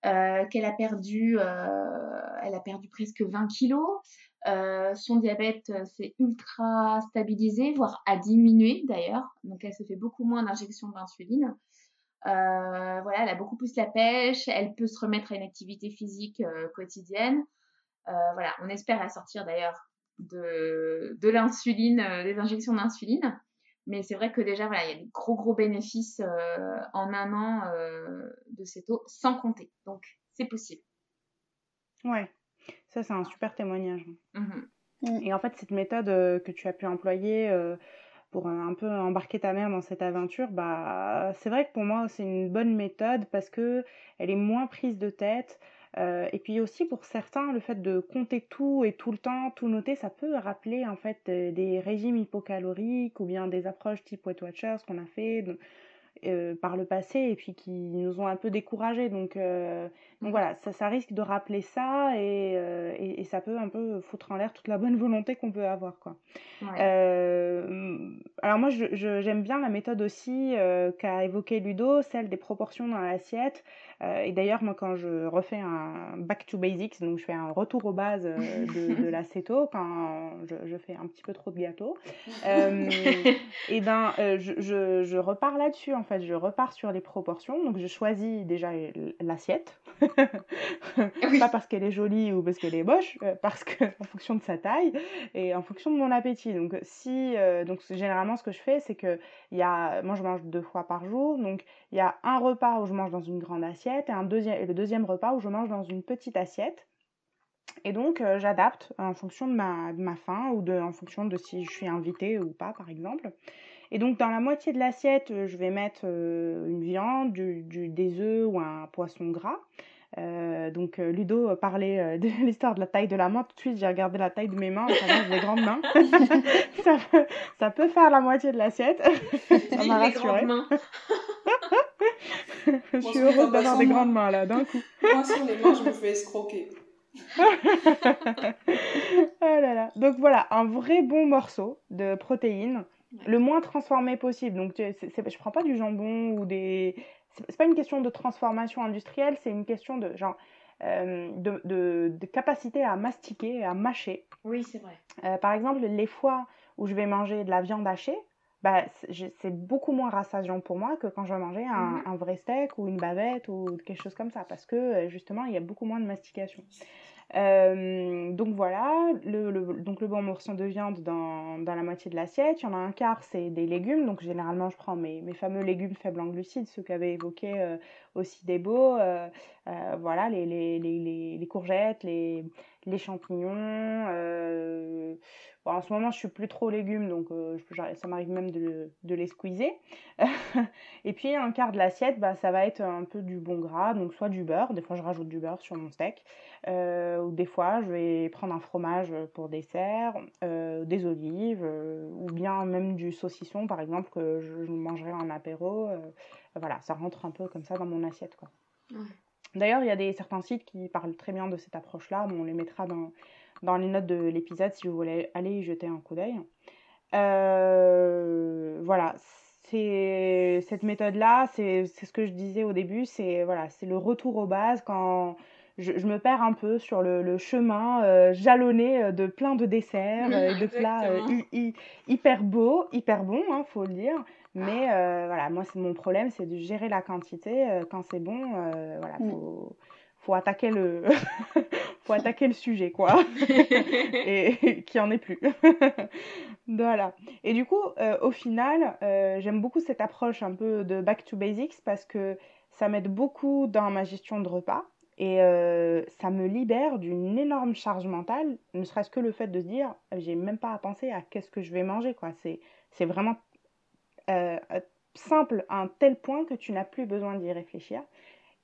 euh, qu'elle a perdu, euh, elle a perdu presque 20 kilos. Euh, son diabète s'est ultra stabilisé, voire a diminué d'ailleurs. Donc elle se fait beaucoup moins d'injections d'insuline. voilà, elle a beaucoup plus la pêche, elle peut se remettre à une activité physique quotidienne. voilà, on espère la sortir d'ailleurs de, l'insuline, des injections d'insuline. Mais c'est vrai que déjà, voilà, il y a des gros, gros bénéfices euh, en un an euh, de cette eau, sans compter. Donc, c'est possible. Ouais, ça, c'est un super témoignage. Mhm. Mm. Et en fait, cette méthode euh, que tu as pu employer pour un peu embarquer ta mère dans cette aventure, bah, c'est vrai que pour moi, c'est une bonne méthode parce que elle est moins prise de tête. Euh, et puis aussi pour certains, le fait de compter tout et tout le temps, tout noter, ça peut rappeler en fait euh, des régimes hypocaloriques ou bien des approches type Weight Watchers qu'on a fait. Euh, par le passé et puis qui nous ont un peu découragés. Donc, euh, donc voilà, ça, ça, risque de rappeler ça et, euh, et, ça peut un peu foutre en l'air toute la bonne volonté qu'on peut avoir. Quoi. alors moi, j'aime je, bien la méthode aussi qu'a évoqué Ludo, celle des proportions dans l'assiette. et d'ailleurs, moi, quand je refais un back to basics, donc je fais un retour aux bases <laughs> de, de l'acéto, quand je, je, fais un petit peu trop de gâteau, <laughs> et ben je, je, je repars là-dessus en fait, je repars sur les proportions. Donc, je choisis déjà l'assiette. <laughs> Pas parce qu'elle est jolie ou parce qu'elle est moche, euh, parce que en fonction de sa taille et en fonction de mon appétit. Donc, si, euh, donc généralement, ce que je fais, c'est que y a, moi, je mange deux fois par jour. Donc, il y a un repas où je mange dans une grande assiette et, un deuxième, et le deuxième repas où je mange dans une petite assiette. Et donc, euh, j'adapte en fonction de ma, de ma faim ou de, en fonction de si je suis invitée ou pas, par exemple. Et donc dans la moitié de l'assiette, euh, je vais mettre euh, une viande, du, des œufs ou un poisson gras. Euh, donc Ludo parlait <laughs> de l'histoire de la taille de la main. Tout de suite, j'ai regardé la taille de mes mains. j'ai des grandes mains. <laughs> ça, peut, ça, peut, faire la moitié de l'assiette. <laughs> ça m'a rassurée. je suis heureuse d'avoir des grandes mains là, d'un coup. Moi, sur les mains, je me fais escroquer. oh là là. Donc voilà, un vrai bon morceau de protéines le moins transformé possible. Donc, je ne prends pas du jambon ou des. C'est pas une question de transformation industrielle, c'est une question de genre. Euh, de, de, capacité à mastiquer, à mâcher. Oui, c'est vrai. Euh, par exemple, les fois où je vais manger de la viande hachée, bah, c'est beaucoup moins rassasiant pour moi que quand je vais manger un, Mhm. un vrai steak ou une bavette ou quelque chose comme ça, parce que euh, justement, il y a beaucoup moins de mastication. Euh, donc voilà, le, donc le bon morceau de viande dans, dans la moitié de l'assiette. Il y en a un quart, c'est des légumes. Donc généralement, je prends mes, mes fameux légumes faibles en glucides, ceux qu'avait évoqué euh, aussi Débo. Euh, euh, voilà, les, les, les, les courgettes, les, les champignons. euh, en ce moment, je suis plus trop légumes, donc euh, ça m'arrive même de, les squeezer. <laughs> Et puis un quart de l'assiette, bah, ça va être un peu du bon gras, donc soit du beurre. Des fois, je rajoute du beurre sur mon steak. Euh, ou des fois, je vais prendre un fromage pour dessert, des olives, ou bien même du saucisson, par exemple, que je, mangerai en apéro. voilà, ça rentre un peu comme ça dans mon assiette, quoi. D'ailleurs, il y a des, certains sites qui parlent très bien de cette approche-là. Bon, on les mettra dans, dans les notes de l'épisode si vous voulez aller y jeter un coup d'œil. Euh, voilà, c'est cette méthode-là, c'est c'est ce que je disais au début, c'est voilà, c'est le retour aux bases quand je, je me perds un peu sur le, le chemin euh, jalonné euh, de plein de desserts euh, et de plats Exactement. hy- hy- hyper beaux, hyper bons, hein, faut le dire. Mais euh, voilà, moi, c'est mon problème, c'est de gérer la quantité. euh, quand c'est bon, euh, voilà, Mm. faut, faut attaquer le, <laughs> faut attaquer le sujet, quoi. <laughs> et <laughs> qui en est plus. voilà. Et du coup, euh, au final, j'aime beaucoup cette approche un peu de back to basics parce que ça m'aide beaucoup dans ma gestion de repas et ça me libère d'une énorme charge mentale, ne serait-ce que le fait de se dire, j'ai même pas à penser à qu'est-ce que je vais manger, quoi. C'est, c'est vraiment euh, simple à un tel point que tu n'as plus besoin d'y réfléchir.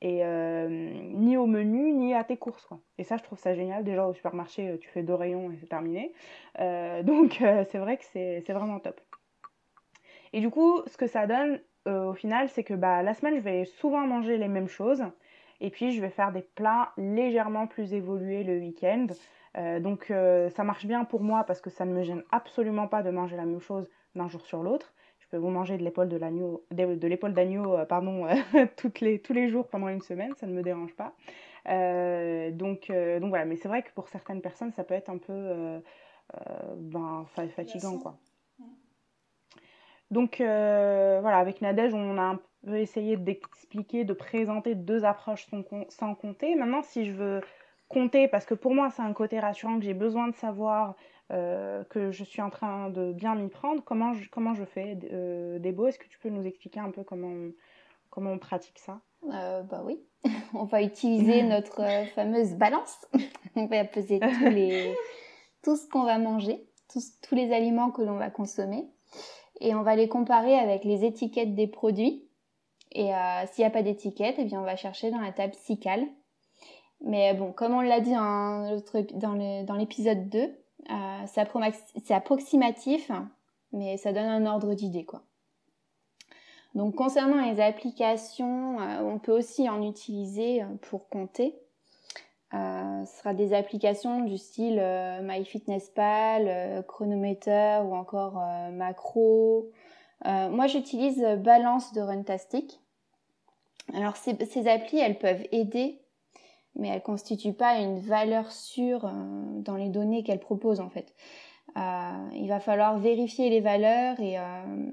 Et euh, ni au menu, ni à tes courses. Quoi. Et ça, je trouve ça génial. Déjà, au supermarché, euh, tu fais deux rayons et c'est terminé. Euh, <laughs> donc, euh, c'est vrai que c'est vraiment top. Et du coup, ce que ça donne euh, au final, c'est que bah, la semaine, je vais souvent manger les mêmes choses. Et puis, je vais faire des plats légèrement plus évolués le week-end. Euh, donc, euh, ça marche bien pour moi parce que ça ne me gêne absolument pas de manger la même chose d'un jour sur l'autre. Vous manger de l'épaule de l'agneau, de, de l'épaule d'agneau, euh, pardon, euh, <laughs> toutes les, tous les jours pendant une semaine, ça ne me dérange pas. Euh, donc, donc voilà, mais c'est vrai que pour certaines personnes, ça peut être un peu ben, fa- fatigant, quoi. Donc euh, voilà, avec Nadège, on a un peu essayé d'expliquer, de présenter deux approches sans compter. Maintenant, si je veux compter, parce que pour moi, c'est un côté rassurant que j'ai besoin de savoir euh, que je suis en train de bien m'y prendre, comment je, comment je fais euh, Débo, est-ce que tu peux nous expliquer un peu comment on, comment on pratique ça? Euh, bah oui, <laughs> on va utiliser <laughs> notre euh, fameuse balance. <laughs> on va peser tous les, tout ce qu'on va manger, tous, tous les aliments que l'on va consommer, et on va les comparer avec les étiquettes des produits. Et s'il n'y a pas d'étiquette, eh bien on va chercher dans la table SICAL. Mais bon, comme on l'a dit dans l'épisode 2, euh, c'est approximatif, mais ça donne un ordre d'idée, quoi. Donc concernant les applications, euh, on peut aussi en utiliser euh, pour compter. Ce sera des applications du style MyFitnessPal, Chronometer ou encore Macro. Moi, j'utilise Balance de Runtastic. Alors ces, ces applis, elles peuvent aider, mais elles constituent pas une valeur sûre euh, dans les données qu'elles proposent en fait. Euh, il va falloir vérifier les valeurs et euh,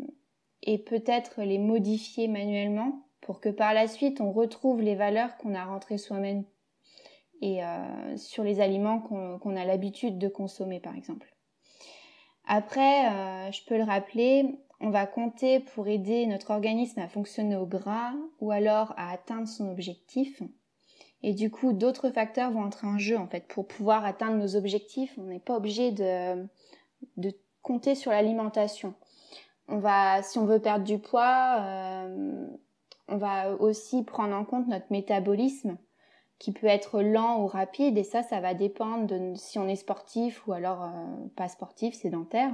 et peut-être les modifier manuellement pour que par la suite on retrouve les valeurs qu'on a rentrées soi-même et sur les aliments qu'on a l'habitude de consommer par exemple. Après, je peux le rappeler, on va compter pour aider notre organisme à fonctionner au gras ou alors à atteindre son objectif. Et du coup, d'autres facteurs vont entrer en jeu en fait. Pour pouvoir atteindre nos objectifs, on n'est pas obligé de, de compter sur l'alimentation on va, si on veut perdre du poids, euh, on va aussi prendre en compte notre métabolisme qui peut être lent ou rapide et ça, ça va dépendre de si on est sportif ou alors euh, pas sportif, sédentaire.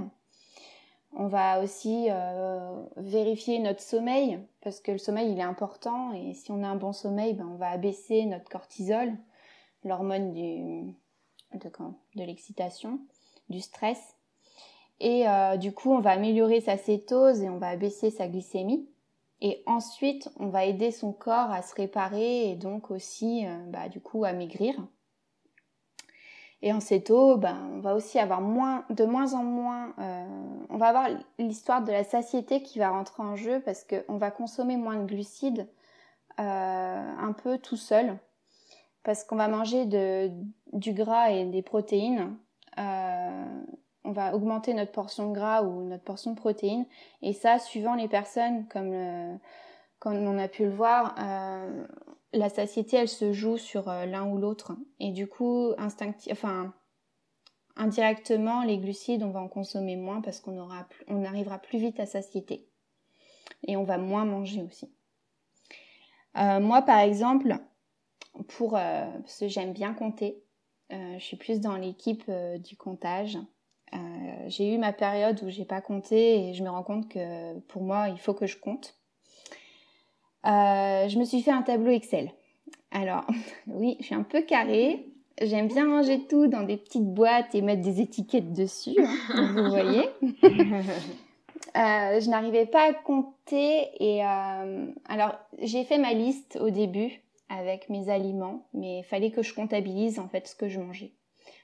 On va aussi euh, vérifier notre sommeil parce que le sommeil il est important et si on a un bon sommeil, ben, on va abaisser notre cortisol, l'hormone du, de, de l'excitation, du stress. Et euh, du coup, on va améliorer sa cétose et on va abaisser sa glycémie. Et ensuite, on va aider son corps à se réparer et donc aussi, euh, bah, du coup, à maigrir. Et en céto, ben, on va aussi avoir moins, de moins en moins, on va avoir l'histoire de la satiété qui va rentrer en jeu parce qu'on va consommer moins de glucides un peu tout seul parce qu'on va manger de, du gras et des protéines. on va augmenter notre portion de gras ou notre portion de protéines. Et ça, suivant les personnes, comme comme on a pu le voir, euh, la satiété, elle se joue sur euh, l'un ou l'autre. Et du coup, enfin, indirectement, les glucides, on va en consommer moins parce qu'on aura, arrivera plus vite à satiété. Et on va moins manger aussi. Euh, moi, par exemple, pour, parce que j'aime bien compter, je suis plus dans l'équipe du comptage. j'ai eu ma période où j'ai pas compté et je me rends compte que pour moi, il faut que je compte. Euh, je me suis fait un tableau Excel. Alors, <laughs> oui, je suis un peu carrée. J'aime bien ranger tout dans des petites boîtes et mettre des étiquettes dessus, hein, <laughs> vous voyez. <laughs> Euh, je n'arrivais pas à compter et euh, alors j'ai fait ma liste au début avec mes aliments, mais il fallait que je comptabilise en fait ce que je mangeais.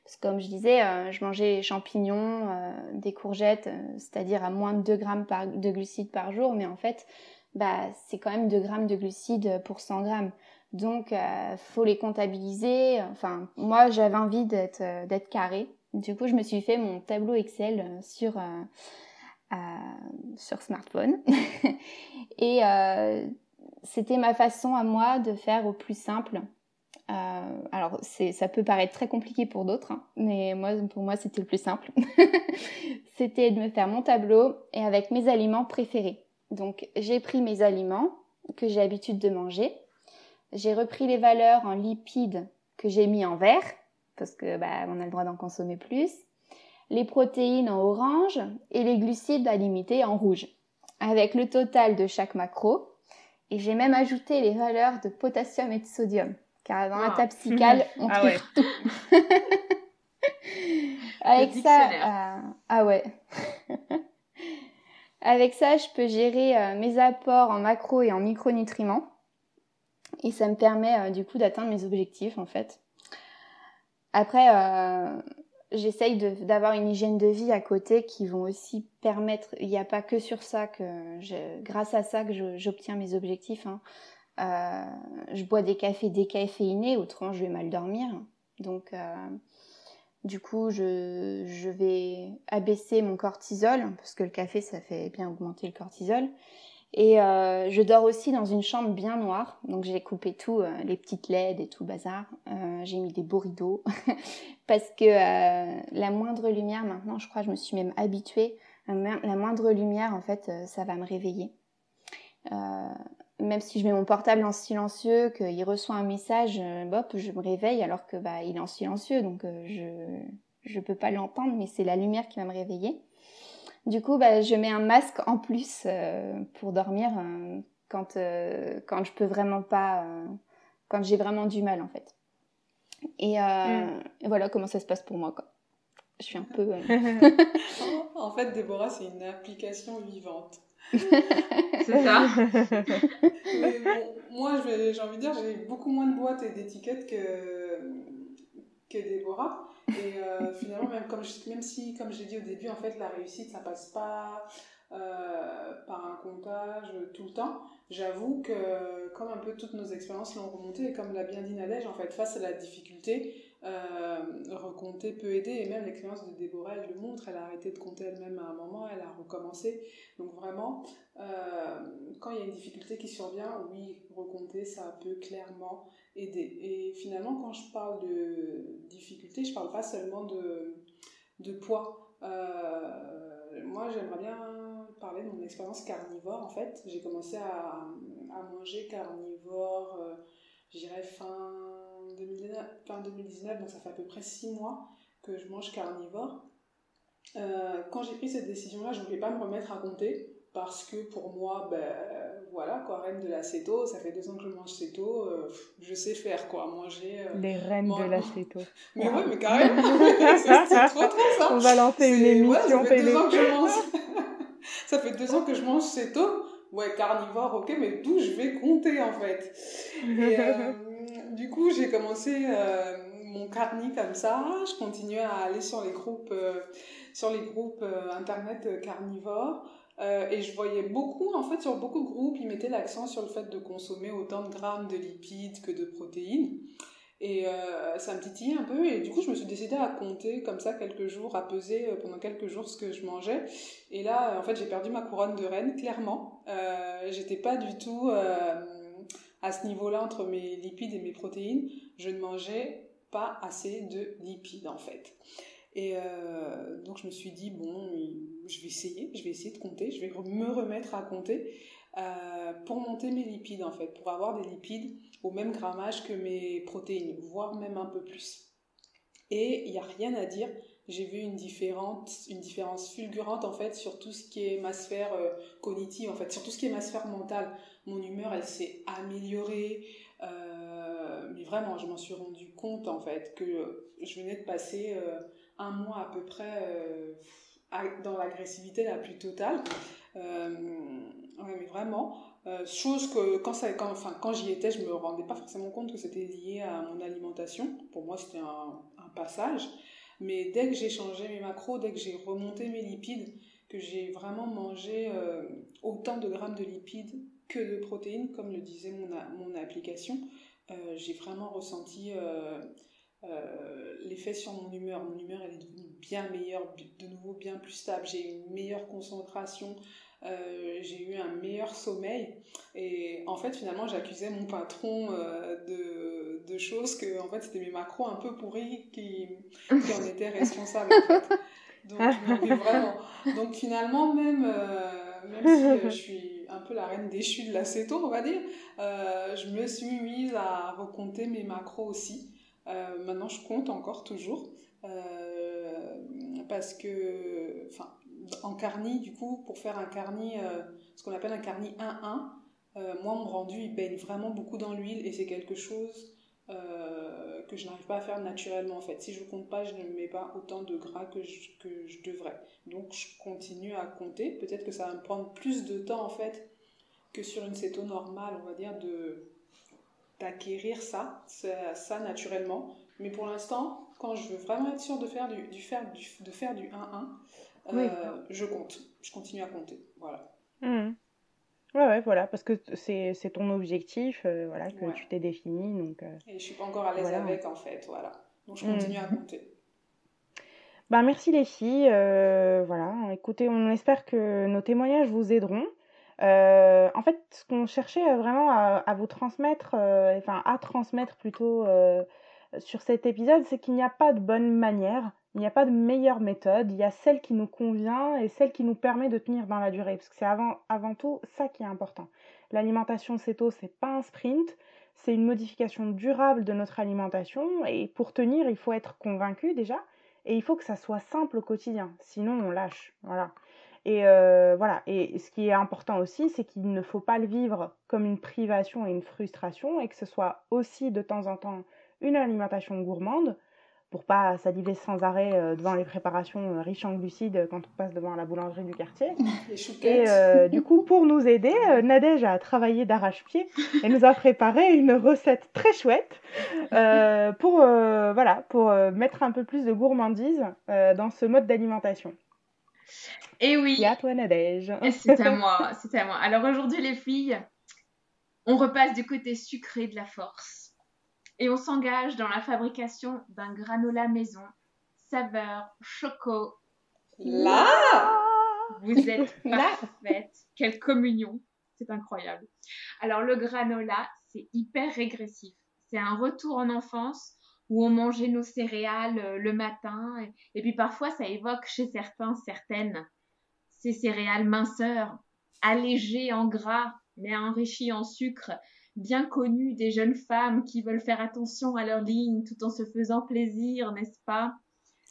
Parce que comme je disais, je mangeais champignons, des courgettes, c'est-à-dire à moins de 2 grammes de glucides par jour, mais en fait, bah, c'est quand même 2 grammes de glucides pour 100 grammes. Donc, euh, faut les comptabiliser. Enfin, moi, j'avais envie d'être euh, carré. Du coup, je me suis fait mon tableau Excel euh, sur euh, sur smartphone. <laughs> Et c'était ma façon à moi de faire au plus simple. alors, ça peut paraître très compliqué pour d'autres, hein, mais pour moi, c'était le plus simple. <laughs> c'était de me faire mon tableau et avec mes aliments préférés. Donc j'ai pris mes aliments que j'ai l'habitude de manger, j'ai repris les valeurs en lipides que j'ai mis en vert parce que bah, on a le droit d'en consommer plus, les protéines en orange et les glucides à limiter en rouge, avec le total de chaque macro. Et j'ai même ajouté les valeurs de potassium et de sodium, car dans la table <laughs> on ah trouve tout. <laughs> avec ça, euh, ah ouais. <laughs> Avec ça, je peux gérer euh, mes apports en macro et en micronutriments. Et ça me permet euh, du coup d'atteindre mes objectifs en fait. Après, euh, j'essaye d'avoir une hygiène de vie à côté qui vont aussi permettre, il n'y a pas que sur ça que, grâce à ça que j'obtiens mes objectifs. Hein. je bois des cafés décaféinés, autrement je vais mal dormir. Donc du coup, je, vais abaisser mon cortisol, parce que le café, ça fait bien augmenter le cortisol. Et euh, je dors aussi dans une chambre bien noire. Donc j'ai coupé tout, euh, les petites LED et tout bazar. Euh, j'ai mis des beaux <laughs> rideaux. parce que la moindre lumière, maintenant, je crois, je me suis même habituée. La moindre lumière, en fait, ça va me réveiller même si je mets mon portable en silencieux, qu'il reçoit un message, euh, bop, je me réveille alors que bah il est en silencieux, donc euh, je je peux pas l'entendre, mais c'est la lumière qui va me réveiller. Du coup, bah, je mets un masque en plus euh, pour dormir quand quand je peux vraiment pas, quand j'ai vraiment du mal en fait. Et, mm. voilà comment ça se passe pour moi quoi. Je suis un peu. <laughs> <laughs> <laughs> en fait, Déborah, c'est une application vivante. C'est ça. moi, j'ai envie de dire, j'ai beaucoup moins de boîtes et d'étiquettes que, que Déborah. Et euh, finalement, même, comme même si, comme j'ai dit au début, en fait, la réussite, ça passe pas euh, par un comptage tout le temps. J'avoue que, comme un peu toutes nos expériences l'ont remonté, et comme l'a bien dit Nadège, en fait, face à la difficulté, recompter peut aider. Et même l'expérience de Déborah elle le montre. Elle a arrêté de compter elle-même à un moment. Elle a recommencé. Donc vraiment euh, quand il y a une difficulté qui survient oui recompter ça peut clairement aider. Et finalement quand je parle de difficulté je parle pas seulement de, de poids. Euh, moi j'aimerais bien parler de mon expérience carnivore en fait. J'ai commencé à, manger carnivore j'irais fin 2019, fin 2019, donc ça fait à peu près 6 mois que je mange carnivore. Euh, quand j'ai pris cette décision-là, je ne voulais pas me remettre à compter parce que pour moi, ben voilà quoi, reine de la céto, ça fait deux ans que je mange céto, euh, je sais faire quoi, manger. Euh, Les reines de la céto. <laughs> Mais ouais, mais carrément, <laughs> c'est trop trop ça. On va lancer une émission ouais, ça fait deux ans que je mange. <laughs> ça fait deux ans que je mange céto. Ouais, carnivore, ok, mais d'où je vais compter en fait. Et, du coup, j'ai commencé euh, mon carnet comme ça. Je continuais à aller sur les groupes, sur les groupes internet carnivores. et je voyais beaucoup, en fait, sur beaucoup de groupes, ils mettaient l'accent sur le fait de consommer autant de grammes de lipides que de protéines. Et euh, ça me titillait un peu. Et du coup, je me suis décidée à compter comme ça quelques jours, à peser euh, pendant quelques jours ce que je mangeais. Et là, en fait, j'ai perdu ma couronne de reine, clairement. Euh, J'étais pas du tout euh, à ce niveau-là entre mes lipides et mes protéines. Je ne mangeais pas assez de lipides, en fait. Et euh, donc, je me suis dit, bon, je vais essayer, je vais essayer de compter, je vais me remettre à compter. Euh, pour monter mes lipides en fait, pour avoir des lipides au même grammage que mes protéines, voire même un peu plus. Et il n'y a rien à dire, j'ai vu une différence, une différence fulgurante en fait sur tout ce qui est ma sphère euh, cognitive, en fait, sur tout ce qui est ma sphère mentale. Mon humeur, elle s'est améliorée. Euh, mais vraiment, je m'en suis rendu compte en fait que je venais de passer un mois à peu près dans l'agressivité la plus totale. Euh, mais vraiment. Euh, chose que quand, enfin, quand j'y étais, je me rendais pas forcément compte que c'était lié à mon alimentation. Pour moi, c'était un, passage. Mais dès que j'ai changé mes macros, dès que j'ai remonté mes lipides, que j'ai vraiment mangé euh, autant de grammes de lipides que de protéines, comme le disait mon, mon application, euh, j'ai vraiment ressenti euh, euh, l'effet sur mon humeur. Mon humeur, elle est devenue bien meilleure, de nouveau bien plus stable. J'ai une meilleure concentration, euh, j'ai eu un meilleur sommeil. Et en fait, finalement, j'accusais mon patron euh, de, de, choses que, en fait, c'était mes macros un peu pourris qui, qui en étaient <laughs> responsables. En fait. Donc, vraiment. Donc, finalement, même, même si je suis peu la reine déchue de l'acéto, on va dire, je me suis mise à recompter mes macros aussi. maintenant, je compte encore toujours. parce que, enfin, en carni, du coup, pour faire un carni, euh, ce qu'on appelle un carni 1-1, euh, moi, mon rendu, il baigne vraiment beaucoup dans l'huile et c'est quelque chose euh, que je n'arrive pas à faire naturellement, en fait. Si je compte pas, je ne mets pas autant de gras que je devrais. Donc, je continue à compter. Peut-être que ça va me prendre plus de temps, en fait, que sur une céto normale, on va dire, de d'acquérir ça, ça, ça, naturellement. Mais pour l'instant, quand je veux vraiment être sûre de faire du, du, faire, du, de faire du 1-1, euh, je compte, je continue à compter. Voilà. Mmh. Ouais, ouais, voilà, parce que c'est ton objectif euh, voilà, que tu t'es défini. Donc, euh, Et je suis pas encore à l'aise avec, en fait, voilà. Donc je continue à mmh. compter. Bah, merci les filles. voilà, écoutez, on espère que nos témoignages vous aideront. En fait, ce qu'on cherchait vraiment à, vous transmettre, enfin à transmettre plutôt sur cet épisode, c'est qu'il n'y a pas de bonne manière il n'y a pas de meilleure méthode, il y a celle qui nous convient et celle qui nous permet de tenir dans la durée, parce que c'est avant, tout ça qui est important. L'alimentation céto, c'est pas un sprint, c'est une modification durable de notre alimentation, et pour tenir, il faut être convaincu déjà, et il faut que ça soit simple au quotidien, sinon on lâche. Voilà. Et euh, voilà. Et ce qui est important aussi, c'est qu'il ne faut pas le vivre comme une privation et une frustration, et que ce soit aussi de temps en temps une alimentation gourmande, pour pas saliver sans arrêt euh, devant les préparations euh, riches en glucides quand on passe devant la boulangerie du quartier. <laughs> Et euh, du coup, pour nous aider, Nadège a travaillé d'arrache-pied et nous a préparé une recette très chouette pour, voilà, pour mettre un peu plus de gourmandise dans ce mode d'alimentation. Et oui. Et à toi, Nadège. C'est à moi, c'est à moi. Alors aujourd'hui, les filles, on repasse du côté sucré de la force et on s'engage dans la fabrication d'un granola maison, saveur choco. Là Vous êtes parfaite. Quelle communion. C'est incroyable. Alors le granola, c'est hyper régressif. C'est un retour en enfance où on mangeait nos céréales euh, le matin. Et, puis parfois, ça évoque chez certains, certaines, ces céréales minceurs, allégées en gras, mais enrichies en sucre, bien connu des jeunes femmes qui veulent faire attention à leur ligne tout en se faisant plaisir, n'est-ce pas?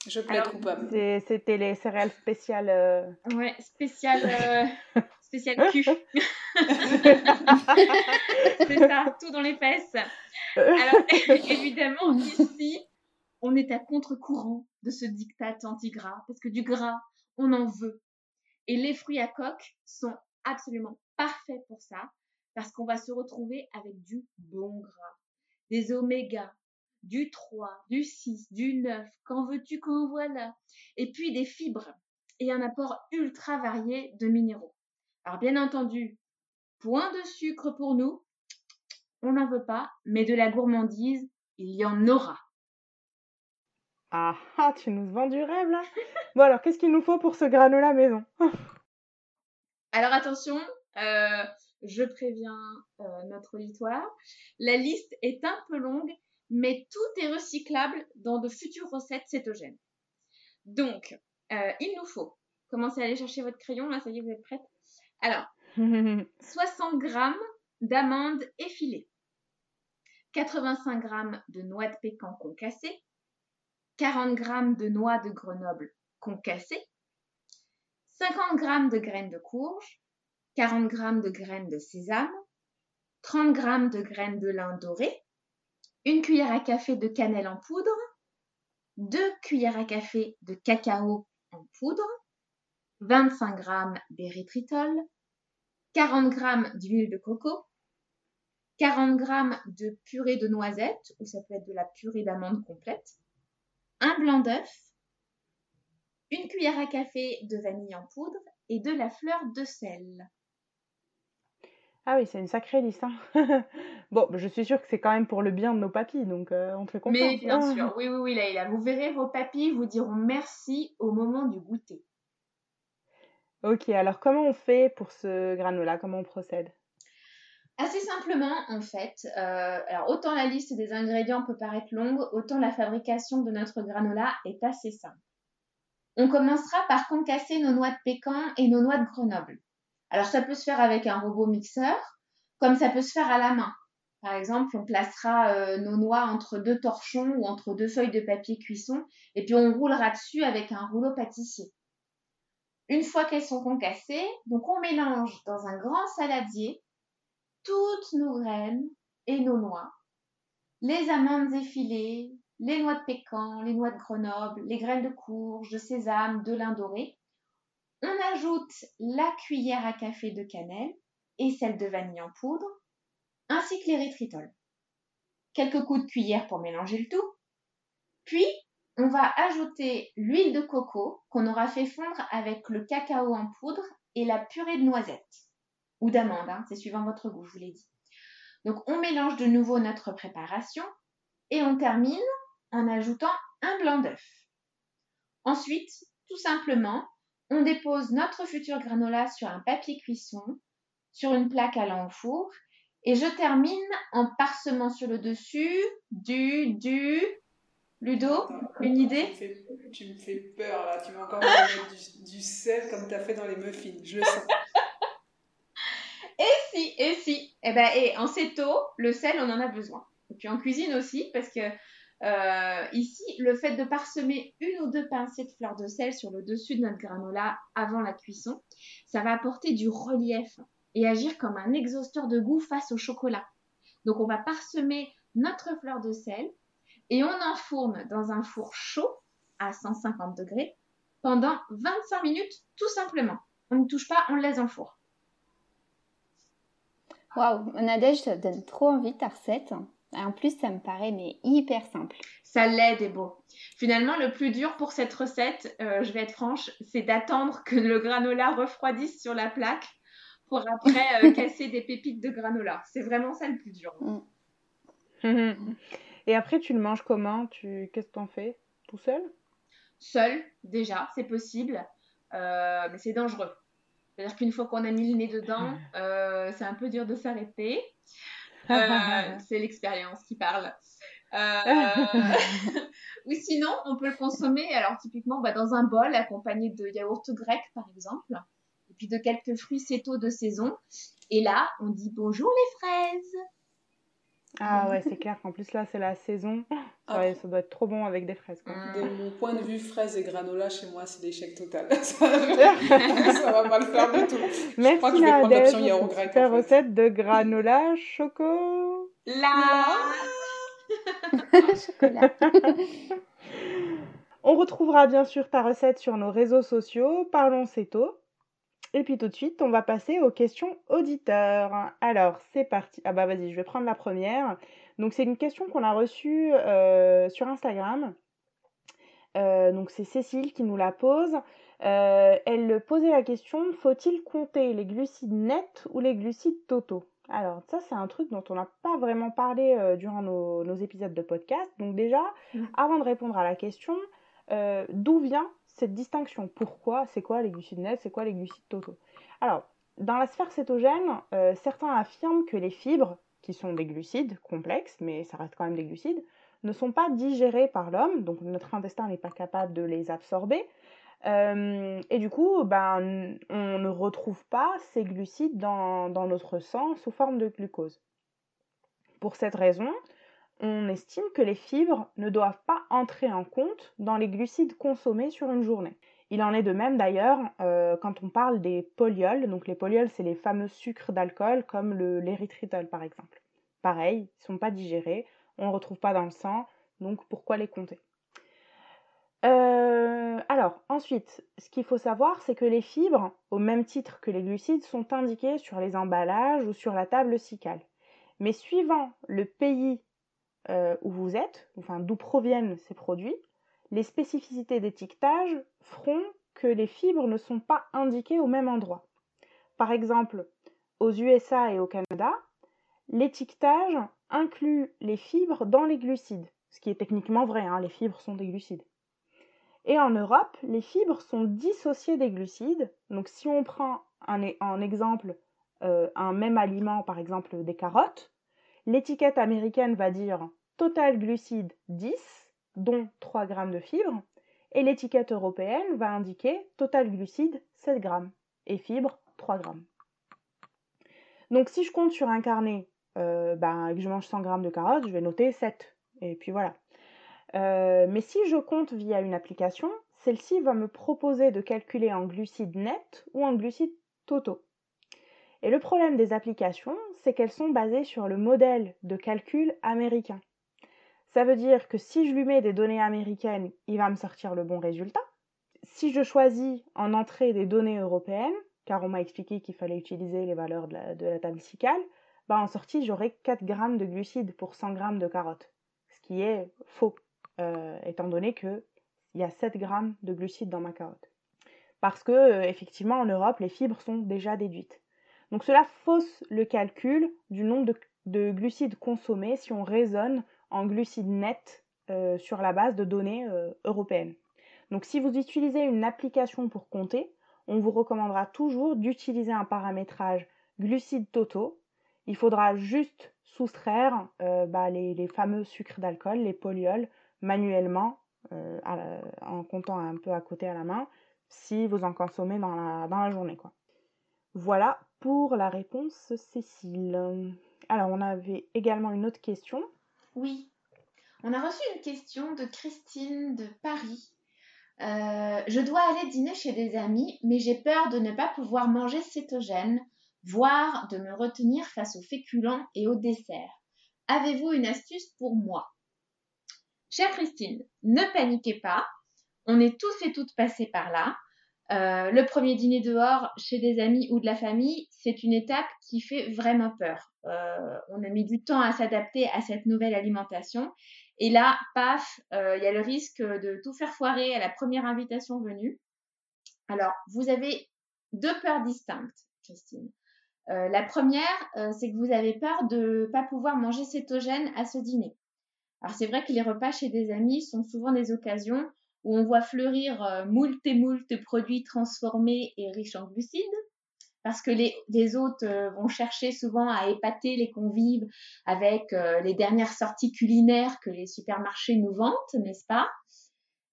Je plais coupable. C'était les céréales spéciales. Euh... Ouais, spéciales. Euh... spéciales <laughs> cul. <laughs> C'est ça, tout dans les fesses. Alors, <laughs> évidemment, ici, on est à contre-courant de ce diktat anti-gras, parce que du gras, on en veut. Et les fruits à coque sont absolument parfaits pour ça parce qu'on va se retrouver avec du bon gras, des omégas, du 3, du 6, du 9, qu'en veux-tu qu'en voilà, et puis des fibres et un apport ultra varié de minéraux. Alors bien entendu, point de sucre pour nous, on n'en veut pas, mais de la gourmandise, il y en aura. Ah ah, tu nous vends du rêve là. Bon alors, qu'est-ce qu'il nous faut pour ce granola maison? <laughs> Alors attention, euh, je préviens euh, notre auditoire, la liste est un peu longue, mais tout est recyclable dans de futures recettes cétogènes. Donc, euh, il nous faut commencer à aller chercher votre crayon, là ça y est, vous êtes prête? Alors, <laughs> 60 g d'amandes effilées, 85 g de noix de pécan concassées, 40 g de noix de Grenoble concassées, 50 g de graines de courge, 40 g de graines de sésame, 30 g de graines de lin doré, une cuillère à café de cannelle en poudre, 2 cuillères à café de cacao en poudre, 25 g d'érythritol, 40 g d'huile de coco, 40 g de purée de noisettes, ou ça peut être de la purée d'amande complète, un blanc d'œuf, une cuillère à café de vanille en poudre et de la fleur de sel. Ah oui, c'est une sacrée liste. Hein. <laughs> bon, je suis sûre que c'est quand même pour le bien de nos papis, donc euh, on te fait confiance. Mais bien sûr, oui, oui, oui, là, Vous verrez, vos papis vous diront merci au moment du goûter. Ok, alors comment on fait pour ce granola? Comment on procède? Assez simplement, en fait, euh, autant la liste des ingrédients peut paraître longue, autant la fabrication de notre granola est assez simple. On commencera par concasser nos noix de pécan et nos noix de Grenoble. Alors ça peut se faire avec un robot mixeur, comme ça peut se faire à la main. Par exemple, on placera euh, nos noix entre deux torchons ou entre deux feuilles de papier cuisson et puis on roulera dessus avec un rouleau pâtissier. Une fois qu'elles sont concassées, donc on mélange dans un grand saladier toutes nos graines et nos noix, les amandes effilées, les noix de pécan, les noix de Grenoble, les graines de courge, de sésame, de lin doré. On ajoute la cuillère à café de cannelle et celle de vanille en poudre, ainsi que l'érythritol. Quelques coups de cuillère pour mélanger le tout. Puis, on va ajouter l'huile de coco qu'on aura fait fondre avec le cacao en poudre et la purée de noisettes ou d'amande, hein, c'est suivant votre goût, je vous l'ai dit. Donc on mélange de nouveau notre préparation et on termine en ajoutant un blanc d'œuf. Ensuite, tout simplement, on dépose notre futur granola sur un papier cuisson, sur une plaque allant au four, et je termine en parsemant sur le dessus du, du, Ludo, une idée? tu me, fais, peur là, tu vas encore <laughs> du, du sel comme tu as fait dans les muffins, je le sens. Et si, et si. Eh ben, et en céto, le sel, on en a besoin. Et puis en cuisine aussi, parce que euh, ici, le fait de parsemer une ou deux pincées de fleurs de sel sur le dessus de notre granola avant la cuisson, ça va apporter du relief et agir comme un exhausteur de goût face au chocolat. Donc on va parsemer notre fleur de sel et on enfourne dans un four chaud à 150 degrés pendant 25 minutes tout simplement. On ne touche pas, on le laisse en four. Waouh, Nadège, ça donne trop envie ta recette. En plus, ça me paraît mais hyper simple. Ça l'aide, et beau. Finalement, le plus dur pour cette recette, euh, je vais être franche, c'est d'attendre que le granola refroidisse sur la plaque pour après euh, <laughs> casser des pépites de granola. C'est vraiment ça le plus dur. Mm. Et après, tu le manges comment? Tu... Qu'est-ce que tu en fais? Tout seul? Seul, déjà, c'est possible. Euh, mais c'est dangereux. C'est-à-dire qu'une fois qu'on a mis le nez dedans, <laughs> euh, c'est un peu dur de s'arrêter. Euh, <laughs> c'est l'expérience qui parle. Euh, <laughs> ou sinon, on peut le consommer, alors typiquement bah, dans un bol accompagné de yaourt grec par exemple, et puis de quelques fruits cétaux de saison. Et là, on dit bonjour les fraises. Ah <laughs> ouais, c'est clair qu'en plus là, c'est la saison. Ah. Ouais, ça doit être trop bon avec des fraises. Quoi. De mon point de vue, fraises et granola, chez moi, c'est l'échec total. <laughs> ça, <laughs> va pas le faire du tout. Merci je crois que je vais prendre l'option yaourt grec. Super recette de granola choco. La Chocolat. On retrouvera bien sûr ta recette sur nos réseaux sociaux. Parlons tôt. Et puis tout de suite, on va passer aux questions auditeurs. Alors, c'est parti. Ah bah vas-y, je vais prendre la première. Donc c'est une question qu'on a reçue euh, sur Instagram. Euh, donc c'est Cécile qui nous la pose. Euh, elle posait la question faut-il compter les glucides nets ou les glucides totaux? Alors ça c'est un truc dont on n'a pas vraiment parlé durant nos, nos, épisodes de podcast. Donc déjà, mmh. avant de répondre à la question, d'où vient cette distinction Pourquoi? C'est quoi les glucides nets? C'est quoi les glucides totaux? Alors dans la sphère cétogène, certains affirment que les fibres qui sont des glucides complexes, mais ça reste quand même des glucides, ne sont pas digérés par l'homme, donc notre intestin n'est pas capable de les absorber. Euh, et du coup, ben, on ne retrouve pas ces glucides dans, dans, notre sang sous forme de glucose. Pour cette raison, on estime que les fibres ne doivent pas entrer en compte dans les glucides consommés sur une journée. Il en est de même d'ailleurs euh, quand on parle des polyols. Donc les polyols, c'est les fameux sucres d'alcool comme l'érythritol par exemple. Pareil, ils ne sont pas digérés, on ne retrouve pas dans le sang, donc pourquoi les compter? Euh, alors, ensuite, ce qu'il faut savoir, c'est que les fibres, au même titre que les glucides, sont indiquées sur les emballages ou sur la table cicale. Mais suivant le pays euh, où vous êtes, enfin d'où proviennent ces produits, les spécificités d'étiquetage feront que les fibres ne sont pas indiquées au même endroit. Par exemple, aux USA et au Canada, l'étiquetage inclut les fibres dans les glucides, ce qui est techniquement vrai, hein, les fibres sont des glucides. Et en Europe, les fibres sont dissociées des glucides. Donc si on prend en exemple euh, un même aliment, par exemple des carottes, l'étiquette américaine va dire total glucides 10, dont 3 g de fibres, et l'étiquette européenne va indiquer total glucides 7 g et fibres 3 g. Donc si je compte sur un carnet euh, ben, que je mange 100 g de carottes, je vais noter 7. Et puis voilà. Euh, mais si je compte via une application, celle-ci va me proposer de calculer en glucides nets ou en glucides totaux. Et le problème des applications, c'est qu'elles sont basées sur le modèle de calcul américain. Ça veut dire que si je lui mets des données américaines, il va me sortir le bon résultat. Si je choisis en entrée des données européennes, car on m'a expliqué qu'il fallait utiliser les valeurs de la, table cicale, bah en sortie j'aurai 4 grammes de glucides pour 100 grammes de carottes, ce qui est faux, euh, étant donné qu'il y a 7 grammes de glucides dans ma carotte. Parce que, euh, effectivement, en Europe, les fibres sont déjà déduites. Donc cela fausse le calcul du nombre de, de glucides consommés si on raisonne en glucides nets euh, sur la base de données euh, européennes. Donc si vous utilisez une application pour compter, on vous recommandera toujours d'utiliser un paramétrage glucides totaux. Il faudra juste soustraire euh, bah, les, fameux sucres d'alcool, les polyols, manuellement, en comptant un peu à côté à la main, si vous en consommez dans la, dans la journée. Quoi. Voilà pour la réponse Cécile. Alors on avait également une autre question. Oui. On a reçu une question de Christine de Paris. Euh, je dois aller dîner chez des amis, mais j'ai peur de ne pas pouvoir manger cétogène, voire de me retenir face aux féculents et aux desserts. Avez-vous une astuce pour moi? Chère Christine, ne paniquez pas. On est tous et toutes passés par là. Euh, le premier dîner dehors chez des amis ou de la famille, c'est une étape qui fait vraiment peur. Euh, on a mis du temps à s'adapter à cette nouvelle alimentation. Et là, paf, euh, il y a le risque de tout faire foirer à la première invitation venue. Alors, vous avez deux peurs distinctes, Christine. la première, c'est que vous avez peur de ne pas pouvoir manger cétogène à ce dîner. Alors, c'est vrai que les repas chez des amis sont souvent des occasions où on voit fleurir euh, moult et moult produits transformés et riches en glucides, parce que les, les hôtes euh, vont chercher souvent à épater les convives avec euh, les dernières sorties culinaires que les supermarchés nous vantent, n'est-ce pas?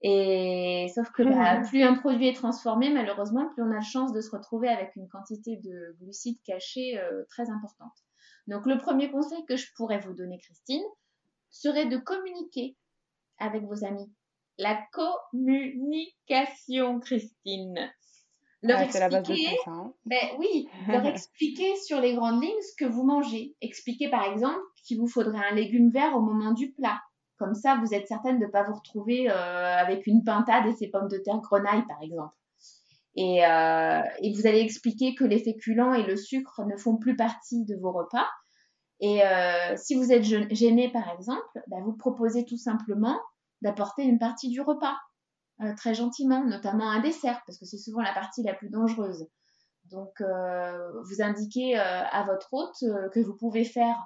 Et sauf que bah, plus un produit est transformé, malheureusement, plus on a de chance de se retrouver avec une quantité de glucides cachés très importante. Donc le premier conseil que je pourrais vous donner, Christine, serait de communiquer avec vos amis la communication, Christine. Leur expliquer, hein. ben oui, leur <laughs> expliquer sur les grandes lignes ce que vous mangez. Expliquer par exemple qu'il vous faudrait un légume vert au moment du plat. Comme ça, vous êtes certaine de ne pas vous retrouver euh, avec une pintade et ses pommes de terre grenaille, par exemple. Et, euh, et, vous allez expliquer que les féculents et le sucre ne font plus partie de vos repas Et euh, si vous êtes gêné, par exemple, bah, vous proposez tout simplement d'apporter une partie du repas, euh, très gentiment, notamment un dessert, parce que c'est souvent la partie la plus dangereuse. Donc, euh, vous indiquez à votre hôte que vous pouvez faire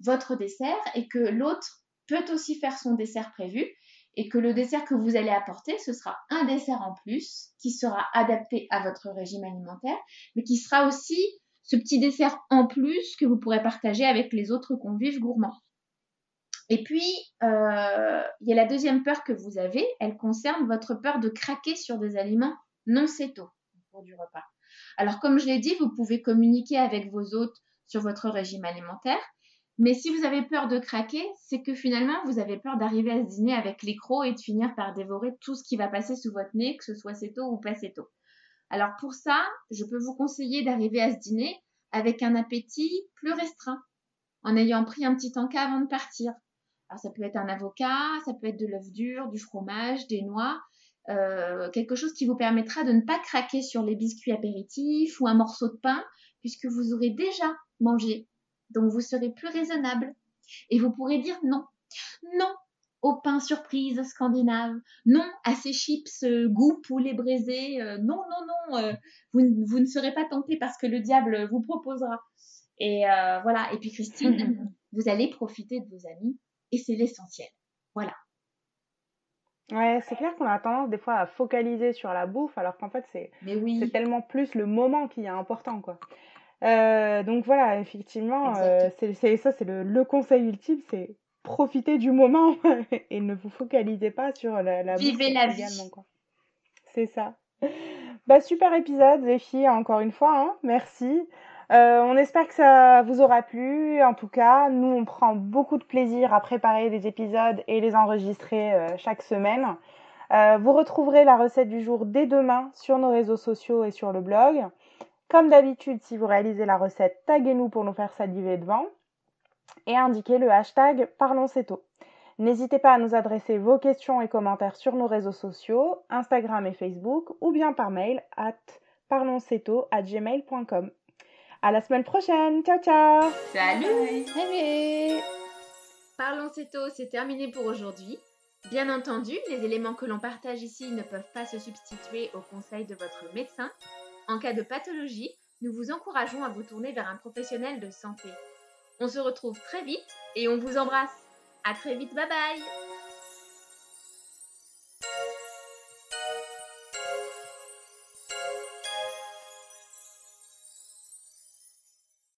votre dessert et que l'autre peut aussi faire son dessert prévu et que le dessert que vous allez apporter, ce sera un dessert en plus qui sera adapté à votre régime alimentaire, mais qui sera aussi ce petit dessert en plus que vous pourrez partager avec les autres convives gourmands. Et puis, euh, il y a la deuxième peur que vous avez, elle concerne votre peur de craquer sur des aliments non céto pour du repas. Alors, comme je l'ai dit, vous pouvez communiquer avec vos hôtes sur votre régime alimentaire, mais si vous avez peur de craquer, c'est que finalement, vous avez peur d'arriver à ce dîner avec les et de finir par dévorer tout ce qui va passer sous votre nez, que ce soit céto ou pas céto. Alors pour ça, je peux vous conseiller d'arriver à ce dîner avec un appétit plus restreint, en ayant pris un petit encas avant de partir. Alors ça peut être un avocat, ça peut être de l'œuf dur, du fromage, des noix, euh, quelque chose qui vous permettra de ne pas craquer sur les biscuits apéritifs ou un morceau de pain, puisque vous aurez déjà mangé. Donc vous serez plus raisonnable. Et vous pourrez dire non. Non, au pain surprise scandinave, non à ces chips euh, goût poulet braisé, euh, non, non, non, euh, vous, vous, ne serez pas tenté parce que le diable vous proposera. Et voilà, et puis Christine, <laughs> vous allez profiter de vos amis et c'est l'essentiel. Voilà. Ouais, c'est clair qu'on a tendance des fois à focaliser sur la bouffe alors qu'en fait c'est oui. c'est tellement plus le moment qui est important quoi. donc voilà, effectivement, c'est ça, c'est le, le, conseil ultime, c'est profitez du moment <laughs> et ne vous focalisez pas sur la, la Vivez la vie. C'est ça. Bah, super épisode, les filles, encore une fois. Hein. Merci. Euh, on espère que ça vous aura plu. En tout cas, nous, on prend beaucoup de plaisir à préparer des épisodes et les enregistrer euh, chaque semaine. Euh, vous retrouverez la recette du jour dès demain sur nos réseaux sociaux et sur le blog. Comme d'habitude, si vous réalisez la recette, taguez-nous pour nous faire saliver devant et indiquez le hashtag ParlonsCeto. N'hésitez pas à nous adresser vos questions et commentaires sur nos réseaux sociaux, Instagram et Facebook, ou bien par mail at gmail.com. À la semaine prochaine. Ciao, ciao. Salut. Salut. Parlons Ceto, c'est terminé pour aujourd'hui. Bien entendu, les éléments que l'on partage ici ne peuvent pas se substituer aux conseils de votre médecin. En cas de pathologie, nous vous encourageons à vous tourner vers un professionnel de santé. On se retrouve très vite et on vous embrasse. À très vite, bye bye